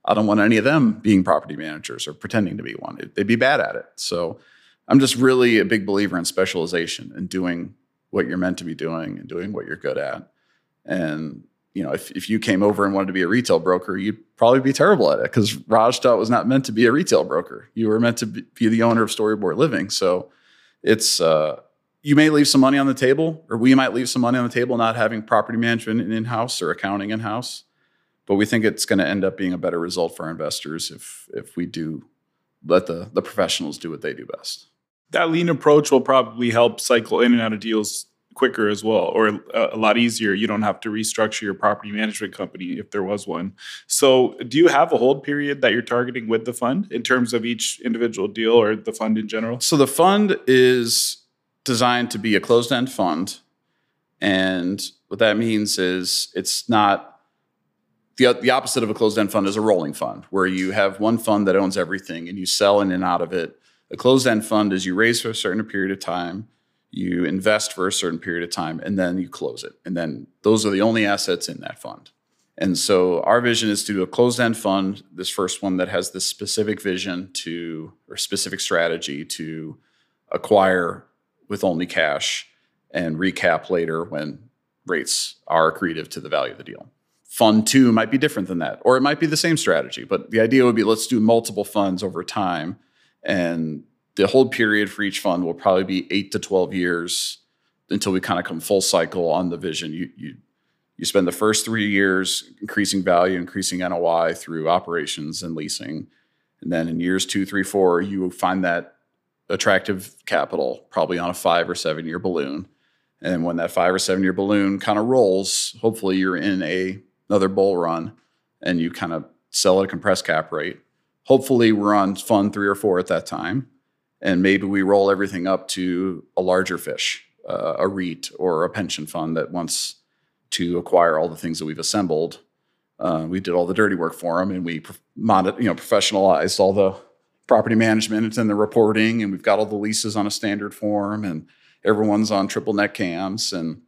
I don't want any of them being property managers or pretending to be one. They'd be bad at it. So I'm just really a big believer in specialization and doing what you're meant to be doing and doing what you're good at. And you know, if, if you came over and wanted to be a retail broker, you'd probably be terrible at it because Raj was not meant to be a retail broker. You were meant to be the owner of Storyboard Living. So it's, uh, you may leave some money on the table, or we might leave some money on the table not having property management in house or accounting in house. But we think it's going to end up being a better result for our investors if if we do let the the professionals do what they do best. That lean approach will probably help cycle in and out of deals quicker as well, or a, a, lot easier. You don't have to restructure your property management company if there was one. So, do you have a hold period that you're targeting with the fund in terms of each individual deal or the fund in general? So, the fund is designed to be a closed end fund. And what that means is it's not the, the opposite of a closed end fund is a rolling fund where you have one fund that owns everything and you sell in and out of it. A closed end fund is you raise for a certain period of time you invest for a certain period of time, and then you close it. And then those are the only assets in that fund. And so our vision is to do a closed end fund, this first one that has this specific vision to or specific strategy to acquire with only cash and recap later when rates are accretive to the value of the deal. Fund two might be different than that, or it might be the same strategy, but the idea would be let's do multiple funds over time and the hold period for each fund will probably be eight to 12 years until we kind of come full cycle on the vision. You, you, you spend the first three years increasing value, increasing NOI through operations and leasing. And then in years two, three, four, you find that attractive capital, probably on a five or seven year balloon. And when that five or seven year balloon kind of rolls, hopefully you're in a another bull run and you kind of sell at a compressed cap rate. Hopefully we're on fund three or four at that time and maybe we roll everything up to a larger fish, uh, a REIT or a pension fund that wants to acquire all the things that we've assembled Uh, we did all the dirty work for them, and we you know professionalized all the property management and then the reporting, and we've got all the leases on a standard form, and everyone's on triple net cams, and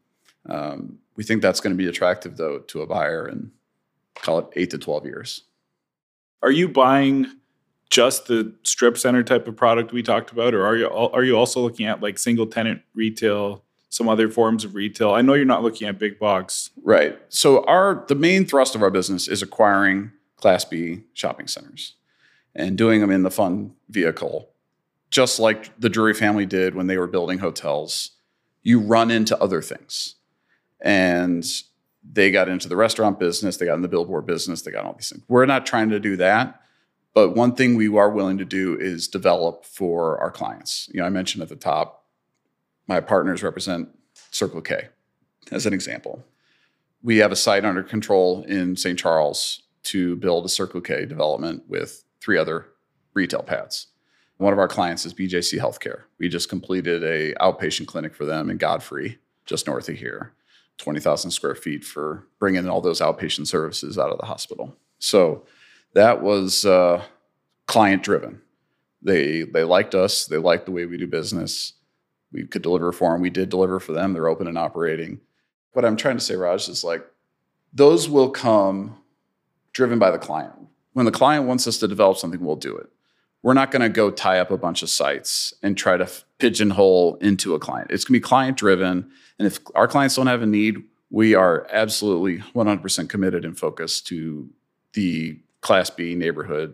um, we think that's going to be attractive though to a buyer and call it eight to twelve years. Are you buying just the strip center type of product we talked about, or are you are you also looking at like single tenant retail, some other forms of retail? I know you're not looking at big box. Right. So our the main thrust of our business is acquiring Class B shopping centers and doing them in the fund vehicle, just like the Drury family did when they were building hotels. You run into other things, and they got into the restaurant business, they got in the billboard business, they got all these things. We're not trying to do that. But one thing we are willing to do is develop for our clients. You know, I mentioned at the top, my partners represent Circle K as an example. We have a site under control in St. Charles to build a Circle K development with three other retail pads. One of our clients is BJC Healthcare. We just completed a outpatient clinic for them in Godfrey, just north of here. 20,000 square feet for bringing all those outpatient services out of the hospital. So that was uh, client driven. They they liked us. They liked the way we do business. We could deliver for them. We did deliver for them. They're open and operating. What I'm trying to say, Raj, is like those will come driven by the client. When the client wants us to develop something, we'll do it. We're not going to go tie up a bunch of sites and try to pigeonhole into a client. It's going to be client driven. And if our clients don't have a need, we are absolutely 100% committed and focused to the Class B neighborhood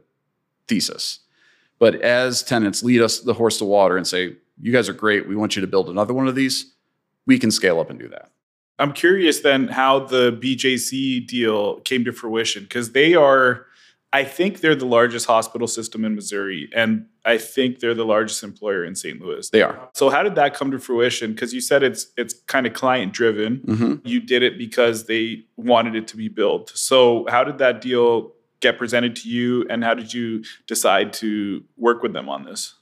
thesis. But as tenants lead us the horse to water and say, you guys are great, we want you to build another one of these, we can scale up and do that. I'm curious then how the BJC deal came to fruition because they are, I think they're the largest hospital system in Missouri, and I think they're the largest employer in St. Louis. They are. So how did that come to fruition? Because you said it's it's kind of client driven. Mm-hmm. You did it because they wanted it to be built. So how did that deal get presented to you, and how did you decide to work with them on this?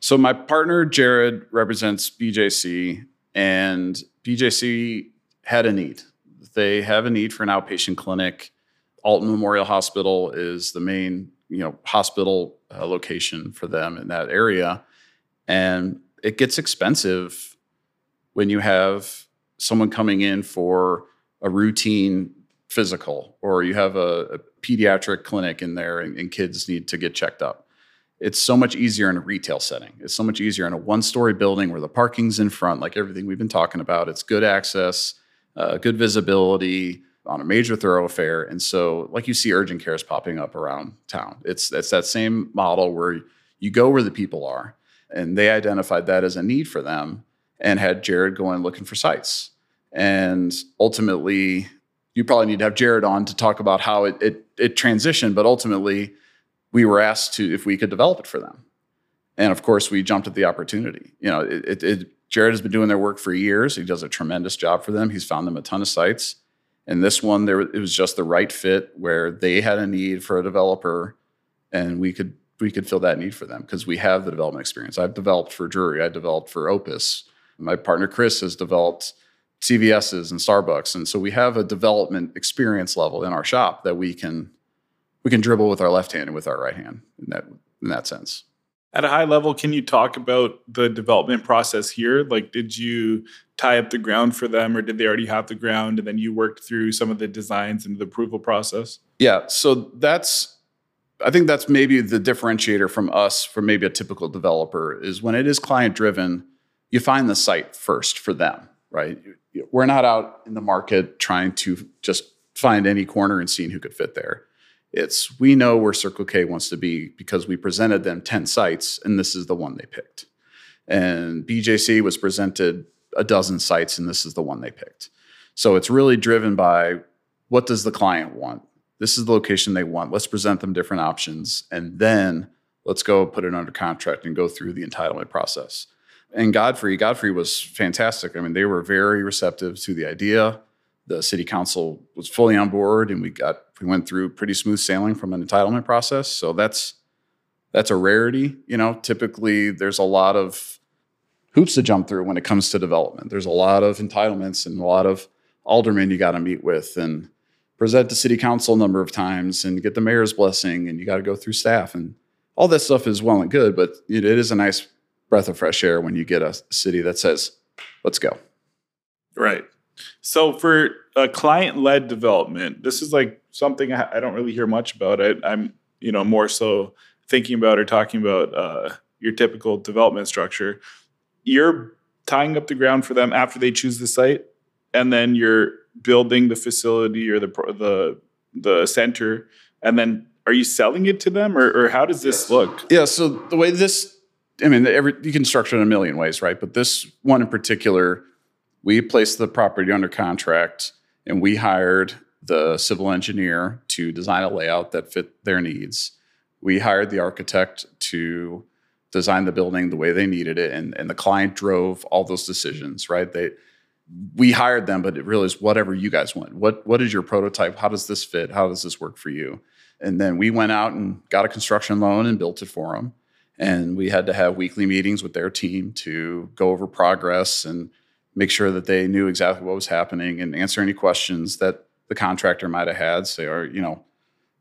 So my partner Jared represents BJC, and BJC had a need. They have a need for an outpatient clinic. Alton Memorial Hospital is the main, you know, hospital uh, location for them in that area, and it gets expensive when you have someone coming in for a routine physical or you have a, a pediatric clinic in there and, and, kids need to get checked up. It's so much easier in a retail setting. It's so much easier in a one story building where the parking's in front, like everything we've been talking about. It's good access, uh, good visibility on a major thoroughfare. And so, like you see urgent cares popping up around town. It's, it's that same model where you go where the people are. And they identified that as a need for them and had Jared going looking for sites. And ultimately, you probably need to have Jared on to talk about how it, it, it transitioned, but ultimately we were asked to if we could develop it for them. And of course, we jumped at the opportunity. You know, it, it, Jared has been doing their work for years. He does a tremendous job for them. He's found them a ton of sites. And this one, there it was just the right fit where they had a need for a developer, and we could we could fill that need for them because we have the development experience. I've developed for Drury. I developed for Opus. My partner Chris has developed CVS's and Starbucks. And so we have a development experience level in our shop that we can we can dribble with our left hand and with our right hand in that in that sense. At a high level, can you talk about the development process here? Like, did you tie up the ground for them, or did they already have the ground, and then you worked through some of the designs and the approval process? Yeah, so that's I think that's maybe the differentiator from us from maybe a typical developer is when it is client driven, you find the site first for them, right? we're not out in the market trying to just find any corner and seeing who could fit there. It's we know where Circle K wants to be because we presented them 10 sites and this is the one they picked. And BJC was presented a dozen sites and this is the one they picked. So it's really driven by what does the client want? This is the location they want. Let's present them different options and then let's go put it under contract and go through the entitlement process and Godfrey, Godfrey was fantastic. I mean, they were very receptive to the idea. The city council was fully on board, and we got we went through pretty smooth sailing from an entitlement process. So that's that's a rarity. You know, typically there's a lot of hoops to jump through when it comes to development. There's a lot of entitlements and a lot of aldermen you got to meet with, and present to city council a number of times and get the mayor's blessing and you got to go through staff and all that stuff is well and good but it is a nice breath of fresh air when you get a city that says let's go. Right. So for a client-led development this is like something i don't really hear much about. It i'm you know more so thinking about or talking about uh, your typical development structure you're tying up the ground for them after they choose the site and then you're building the facility or the the the center, and then are you selling it to them, or, or how does this look? Yeah. So the way this, I mean, every you can structure it in a million ways, right? But this one in particular, we placed the property under contract, and we hired the civil engineer to design a layout that fit their needs. We hired the architect to design the building the way they needed it, and, and the client drove all those decisions, right? They we hired them, but it really is whatever you guys want. What what is your prototype? How does this fit? How does this work for you? And then we went out and got a construction loan and built it for them. And we had to have weekly meetings with their team to go over progress and make sure that they knew exactly what was happening and answer any questions that the contractor might have had. Say, or you know,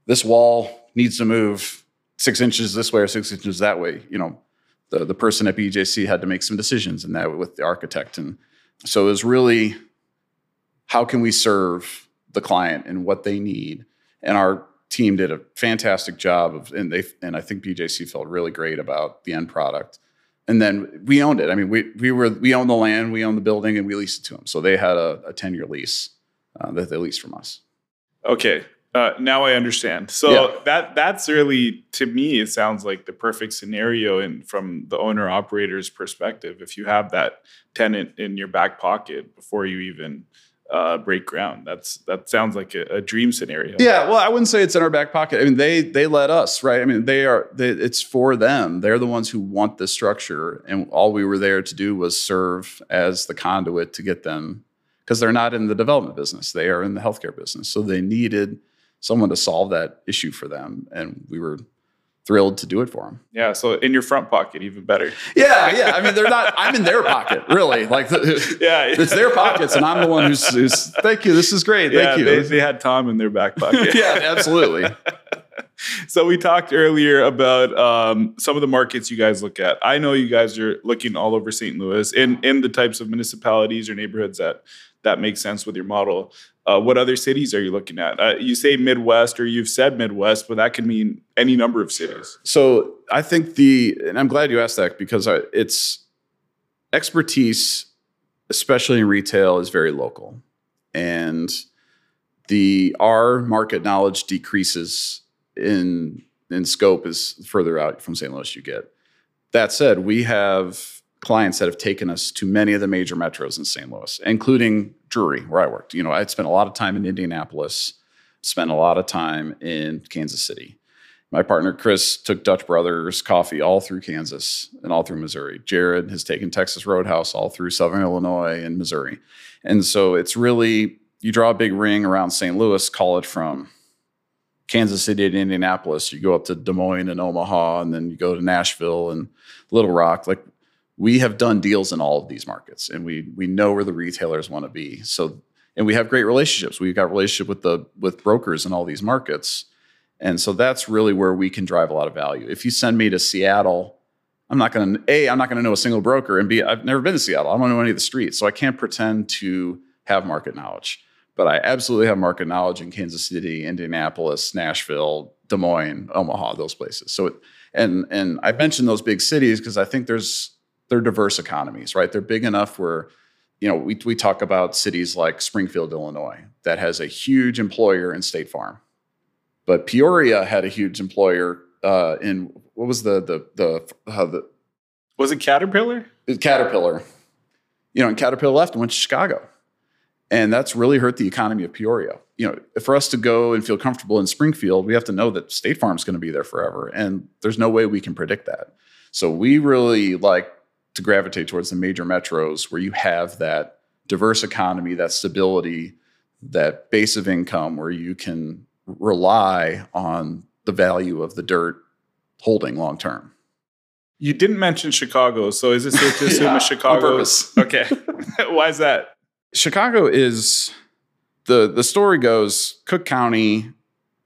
this wall needs to move six inches this way or six inches that way. You know, the the person at BJC had to make some decisions in that with the architect. And so it was really how can we serve the client and what they need? And our team did a fantastic job of and they and I think BJC felt really great about the end product. And then we owned it. I mean we we were we owned the land we owned the building and we leased it to them. So they had a, 10 year lease uh, that they leased from us. Okay uh, now I understand. So yeah. that that's really to me it sounds like the perfect scenario and from the owner operator's perspective. If you have that tenant in your back pocket before you even uh, break ground, that's that sounds like a, a, dream scenario. Yeah, well, I wouldn't say it's in our back pocket. I mean, they they let us right. I mean, they are they, it's for them. They're the ones who want the structure, and all we were there to do was serve as the conduit to get them because they're not in the development business. They are in the healthcare business, so they needed someone to solve that issue for them. And we were thrilled to do it for them. Yeah. So in your front pocket, even better. Yeah. Yeah. I mean, they're not, I'm in their pocket, really. Like, yeah, it's their pockets. And I'm the one who's, who's thank you. This is great. Thank you. They, they had Tom in their back pocket. yeah, absolutely. so we talked earlier about um, some of the markets you guys look at. I know you guys are looking all over St. Louis in in the types of municipalities or neighborhoods that that make sense with your model. Uh, what other cities are you looking at? Uh, you say Midwest, or you've said Midwest, but that can mean any number of cities. So I think the, and I'm glad you asked that because I, it's expertise, especially in retail, is very local, and the our market knowledge decreases in in scope as further out from St. Louis you get. That said, we have clients that have taken us to many of the major metros in St. Louis, including Drury, where I worked. You know, I'd spent a lot of time in Indianapolis, spent a lot of time in Kansas City. My partner Chris took Dutch Brothers coffee all through Kansas and all through Missouri. Jared has taken Texas Roadhouse all through Southern Illinois and Missouri. And so it's really, you draw a big ring around St. Louis, call it from Kansas City to Indianapolis. You go up to Des Moines and Omaha, and then you go to Nashville and Little Rock. Like we have done deals in all of these markets and we we know where the retailers want to be. So and we have great relationships. We've got relationship with the with brokers in all these markets and so that's really where we can drive a lot of value. If you send me to seattle i'm not going to a i'm not going to know a single broker and b i've never been to seattle. I don't know any of the streets so i can't pretend to have market knowledge. But i absolutely have market knowledge in kansas city indianapolis nashville des moines omaha those places. So and and i mentioned those big cities because i think there's they're diverse economies, right? They're big enough where, you know, we, we talk about cities like Springfield, Illinois, that has a huge employer in State Farm. But Peoria had a huge employer uh, in what was the the the, uh, the was it Caterpillar? Caterpillar. You know, and Caterpillar left and went to Chicago. And that's really hurt the economy of Peoria. You know, for us to go and feel comfortable in Springfield, we have to know that State Farm's going to be there forever. And there's no way we can predict that. So we really like to gravitate towards the major metros where you have that diverse economy, that stability, that base of income where you can rely on the value of the dirt holding long term. You didn't mention Chicago, so is it safe to assume yeah, Chicago? Purpose. Okay. Why is that? Chicago is the the story goes Cook County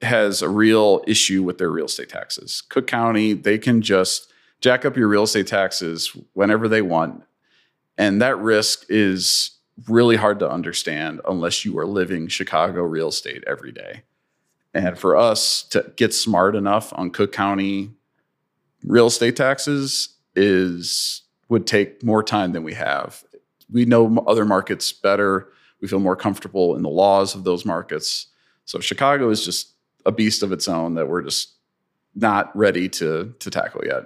has a real issue with their real estate taxes. Cook County, they can just jack up your real estate taxes whenever they want. And that risk is really hard to understand unless you are living Chicago real estate every day. And for us to get smart enough on Cook County real estate taxes is would take more time than we have. We know other markets better. We feel more comfortable in the laws of those markets. So Chicago is just a beast of its own that we're just not ready to to tackle yet.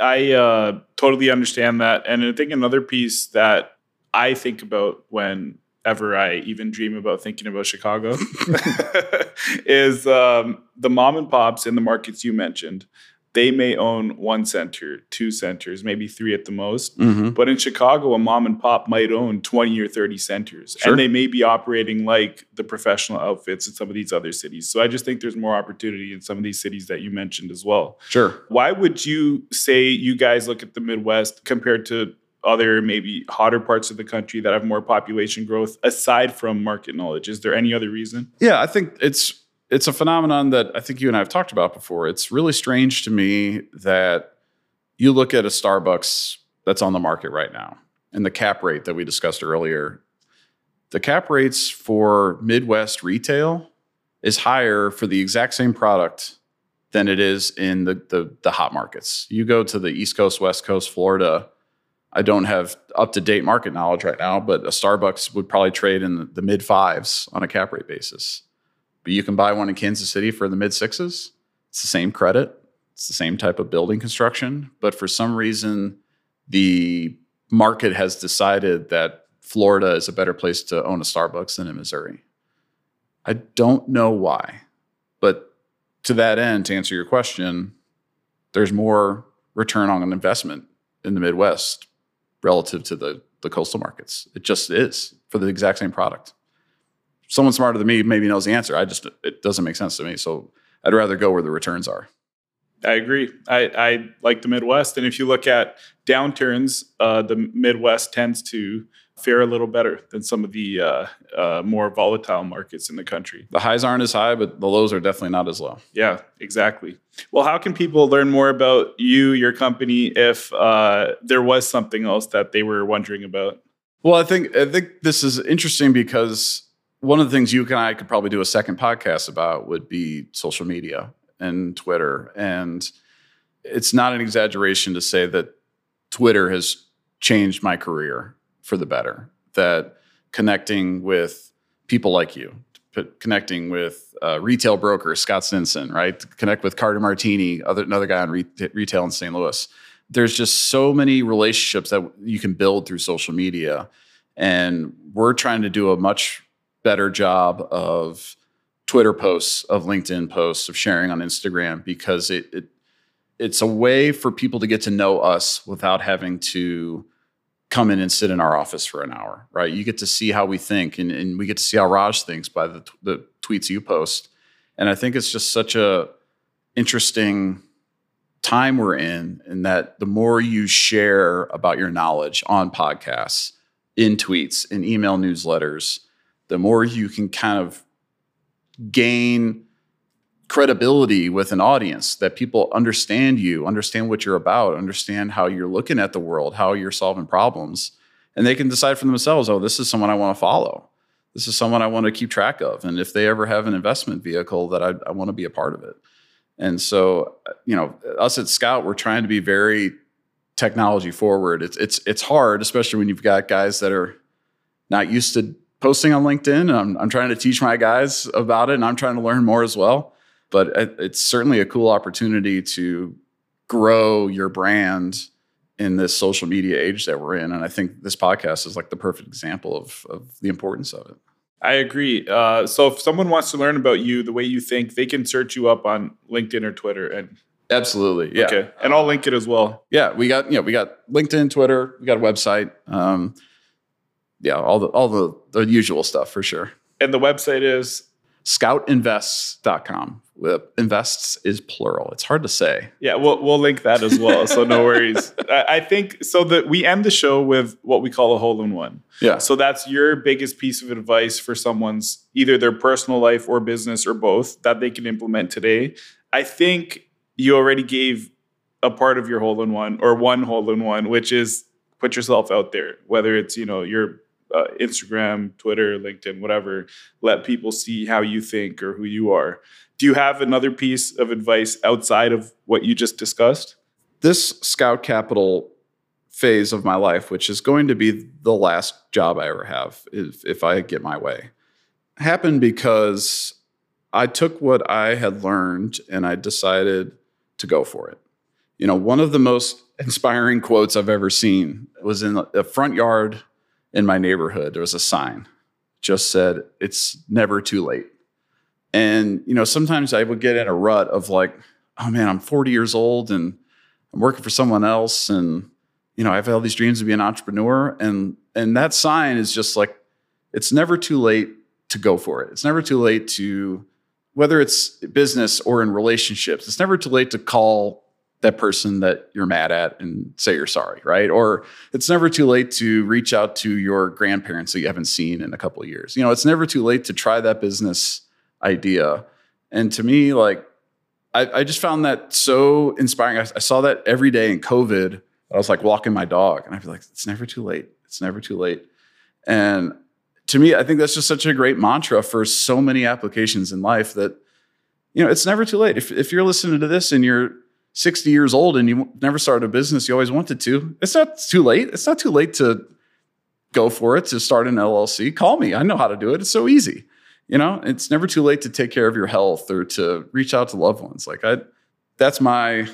I uh, totally understand that, and I think another piece that I think about whenever I even dream about thinking about Chicago is um, the mom and pops in the markets you mentioned they may own one center, two centers, maybe three at the most. Mm-hmm. But in Chicago, a mom and pop might own 20 or 30 centers. Sure. And they may be operating like the professional outfits in some of these other cities. So I just think there's more opportunity in some of these cities that you mentioned as well. Sure. Why would you say you guys look at the Midwest compared to other maybe hotter parts of the country that have more population growth aside from market knowledge? Is there any other reason? Yeah, I think it's it's a phenomenon that I think you and I have talked about before. It's really strange to me that you look at a Starbucks that's on the market right now and the cap rate that we discussed earlier. The cap rates for Midwest retail is higher for the exact same product than it is in the, the, the hot markets. You go to the East Coast, West Coast, Florida. I don't have up to date market knowledge right now, but a Starbucks would probably trade in the, the mid fives on a cap rate basis but you can buy one in Kansas City for the mid sixes. It's the same credit, it's the same type of building construction, but for some reason, the market has decided that Florida is a better place to own a Starbucks than in Missouri. I don't know why, but to that end, to answer your question, there's more return on an investment in the Midwest relative to the, the coastal markets. It just is for the exact same product someone smarter than me maybe knows the answer. I just it doesn't make sense to me. So I'd rather go where the returns are. I agree. I, I like the Midwest, and if you look at downturns, uh, the Midwest tends to fare a little better than some of the uh, uh, more volatile markets in the country. The highs aren't as high, but the lows are definitely not as low. Yeah, exactly. Well, how can people learn more about you, your company, if uh, there was something else that they were wondering about? Well, I think I think this is interesting because one of the things you and I could probably do a second podcast about would be social media and Twitter. And it's not an exaggeration to say that Twitter has changed my career for the better. That connecting with people like you, connecting with uh, retail broker Scott Stinson, right? Connect with Carter Martini, other, another guy on re- retail in St. Louis. There's just so many relationships that you can build through social media. And we're trying to do a much better job of Twitter posts, of LinkedIn posts, of sharing on Instagram because it, it it's a way for people to get to know us without having to come in and sit in our office for an hour, right? You get to see how we think and, and we get to see how Raj thinks by the, the tweets you post. And I think it's just such a interesting time we're in in that the more you share about your knowledge on podcasts, in tweets, in email newsletters, the more you can kind of gain credibility with an audience that people understand you, understand what you're about, understand how you're looking at the world, how you're solving problems, and they can decide for themselves, oh, this is someone I want to follow. This is someone I want to keep track of. And if they ever have an investment vehicle, that I, I want to be a part of it. And so, you know, us at Scout, we're trying to be very technology forward. It's it's it's hard, especially when you've got guys that are not used to posting on LinkedIn. I'm, I'm trying to teach my guys about it and I'm trying to learn more as well. But it's certainly a cool opportunity to grow your brand in this social media age that we're in. And I think this podcast is like the perfect example of, of the importance of it. I agree. Uh, so if someone wants to learn about you, the way you think, they can search you up on LinkedIn or Twitter and Absolutely. Yeah. Okay. And I'll link it as well. Yeah. We got, yeah, we got LinkedIn, Twitter, we got a website. Um, yeah, all the all the, the usual stuff for sure. And the website is scoutinvests.com. Invests is plural. It's hard to say. Yeah, we'll we'll link that as well. So no worries. I, I think so that we end the show with what we call a hole in one. Yeah. So that's your biggest piece of advice for someone's either their personal life or business or both that they can implement today. I think you already gave a part of your hole in one or one hole in one, which is put yourself out there, whether it's, you know, your uh, Instagram, Twitter, LinkedIn, whatever, let people see how you think or who you are. Do you have another piece of advice outside of what you just discussed? This Scout Capital phase of my life, which is going to be the last job I ever have if, if I get my way, happened because I took what I had learned and I decided to go for it. You know, one of the most inspiring quotes I've ever seen was in the front yard in my neighborhood. There was a sign just said, It's never too late. And, you know, sometimes I would get in a rut of like, oh man, I'm 40 years old and I'm working for someone else. And, you know, I've all these dreams to be an entrepreneur. And and that sign is just like, it's never too late to go for it. It's never too late to whether it's business or in relationships, it's never too late to call that person that you're mad at and say you're sorry, right? Or it's never too late to reach out to your grandparents that you haven't seen in a couple of years. You know, it's never too late to try that business idea. And to me, like, I, I just found that so inspiring. I, I, saw that every day in COVID. I was like walking my dog, and I'd be like, it's never too late. It's never too late. And to me, I think that's just such a great mantra for so many applications in life that, you know, it's never too late. If, if you're listening to this and you're 60 years old and you never started a business you always wanted to, it's not too late. It's not too late to go for it, to start an LLC. Call me. I know how to do it. It's so easy. You know, it's never too late to take care of your health or to reach out to loved ones. Like I, that's my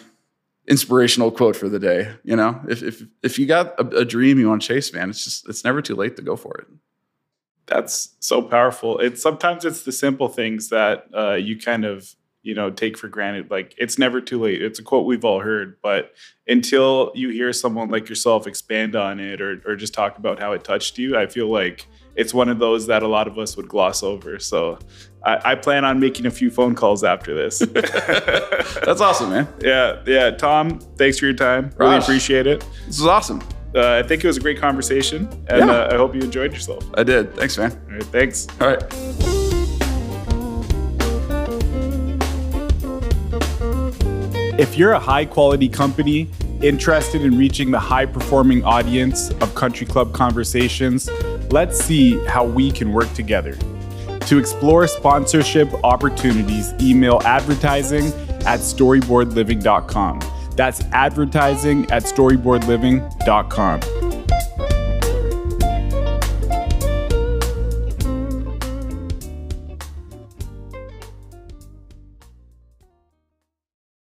inspirational quote for the day. You know, if if if you got a, a dream you want to chase, man, it's just it's never too late to go for it that's so powerful. It's sometimes it's the simple things that uh, you kind of you know take for granted. Like it's never too late. It's a quote we've all heard, but until you hear someone like yourself expand on it or or just talk about how it touched you, I feel like it's one of those that a lot of us would gloss over. So I, I plan on making a few phone calls after this. That's awesome, man. Yeah, yeah. Tom, thanks for your time. Really Raj, appreciate it. This is awesome. Uh, I think it was a great conversation, and yeah. uh, I hope you enjoyed yourself. I did. Thanks, man. All right, thanks. All right. If you're a high quality company interested in reaching the high performing audience of Country Club Conversations, let's see how we can work together. To explore sponsorship opportunities, email advertising at storyboardliving.com. That's advertising at storyboardliving.com.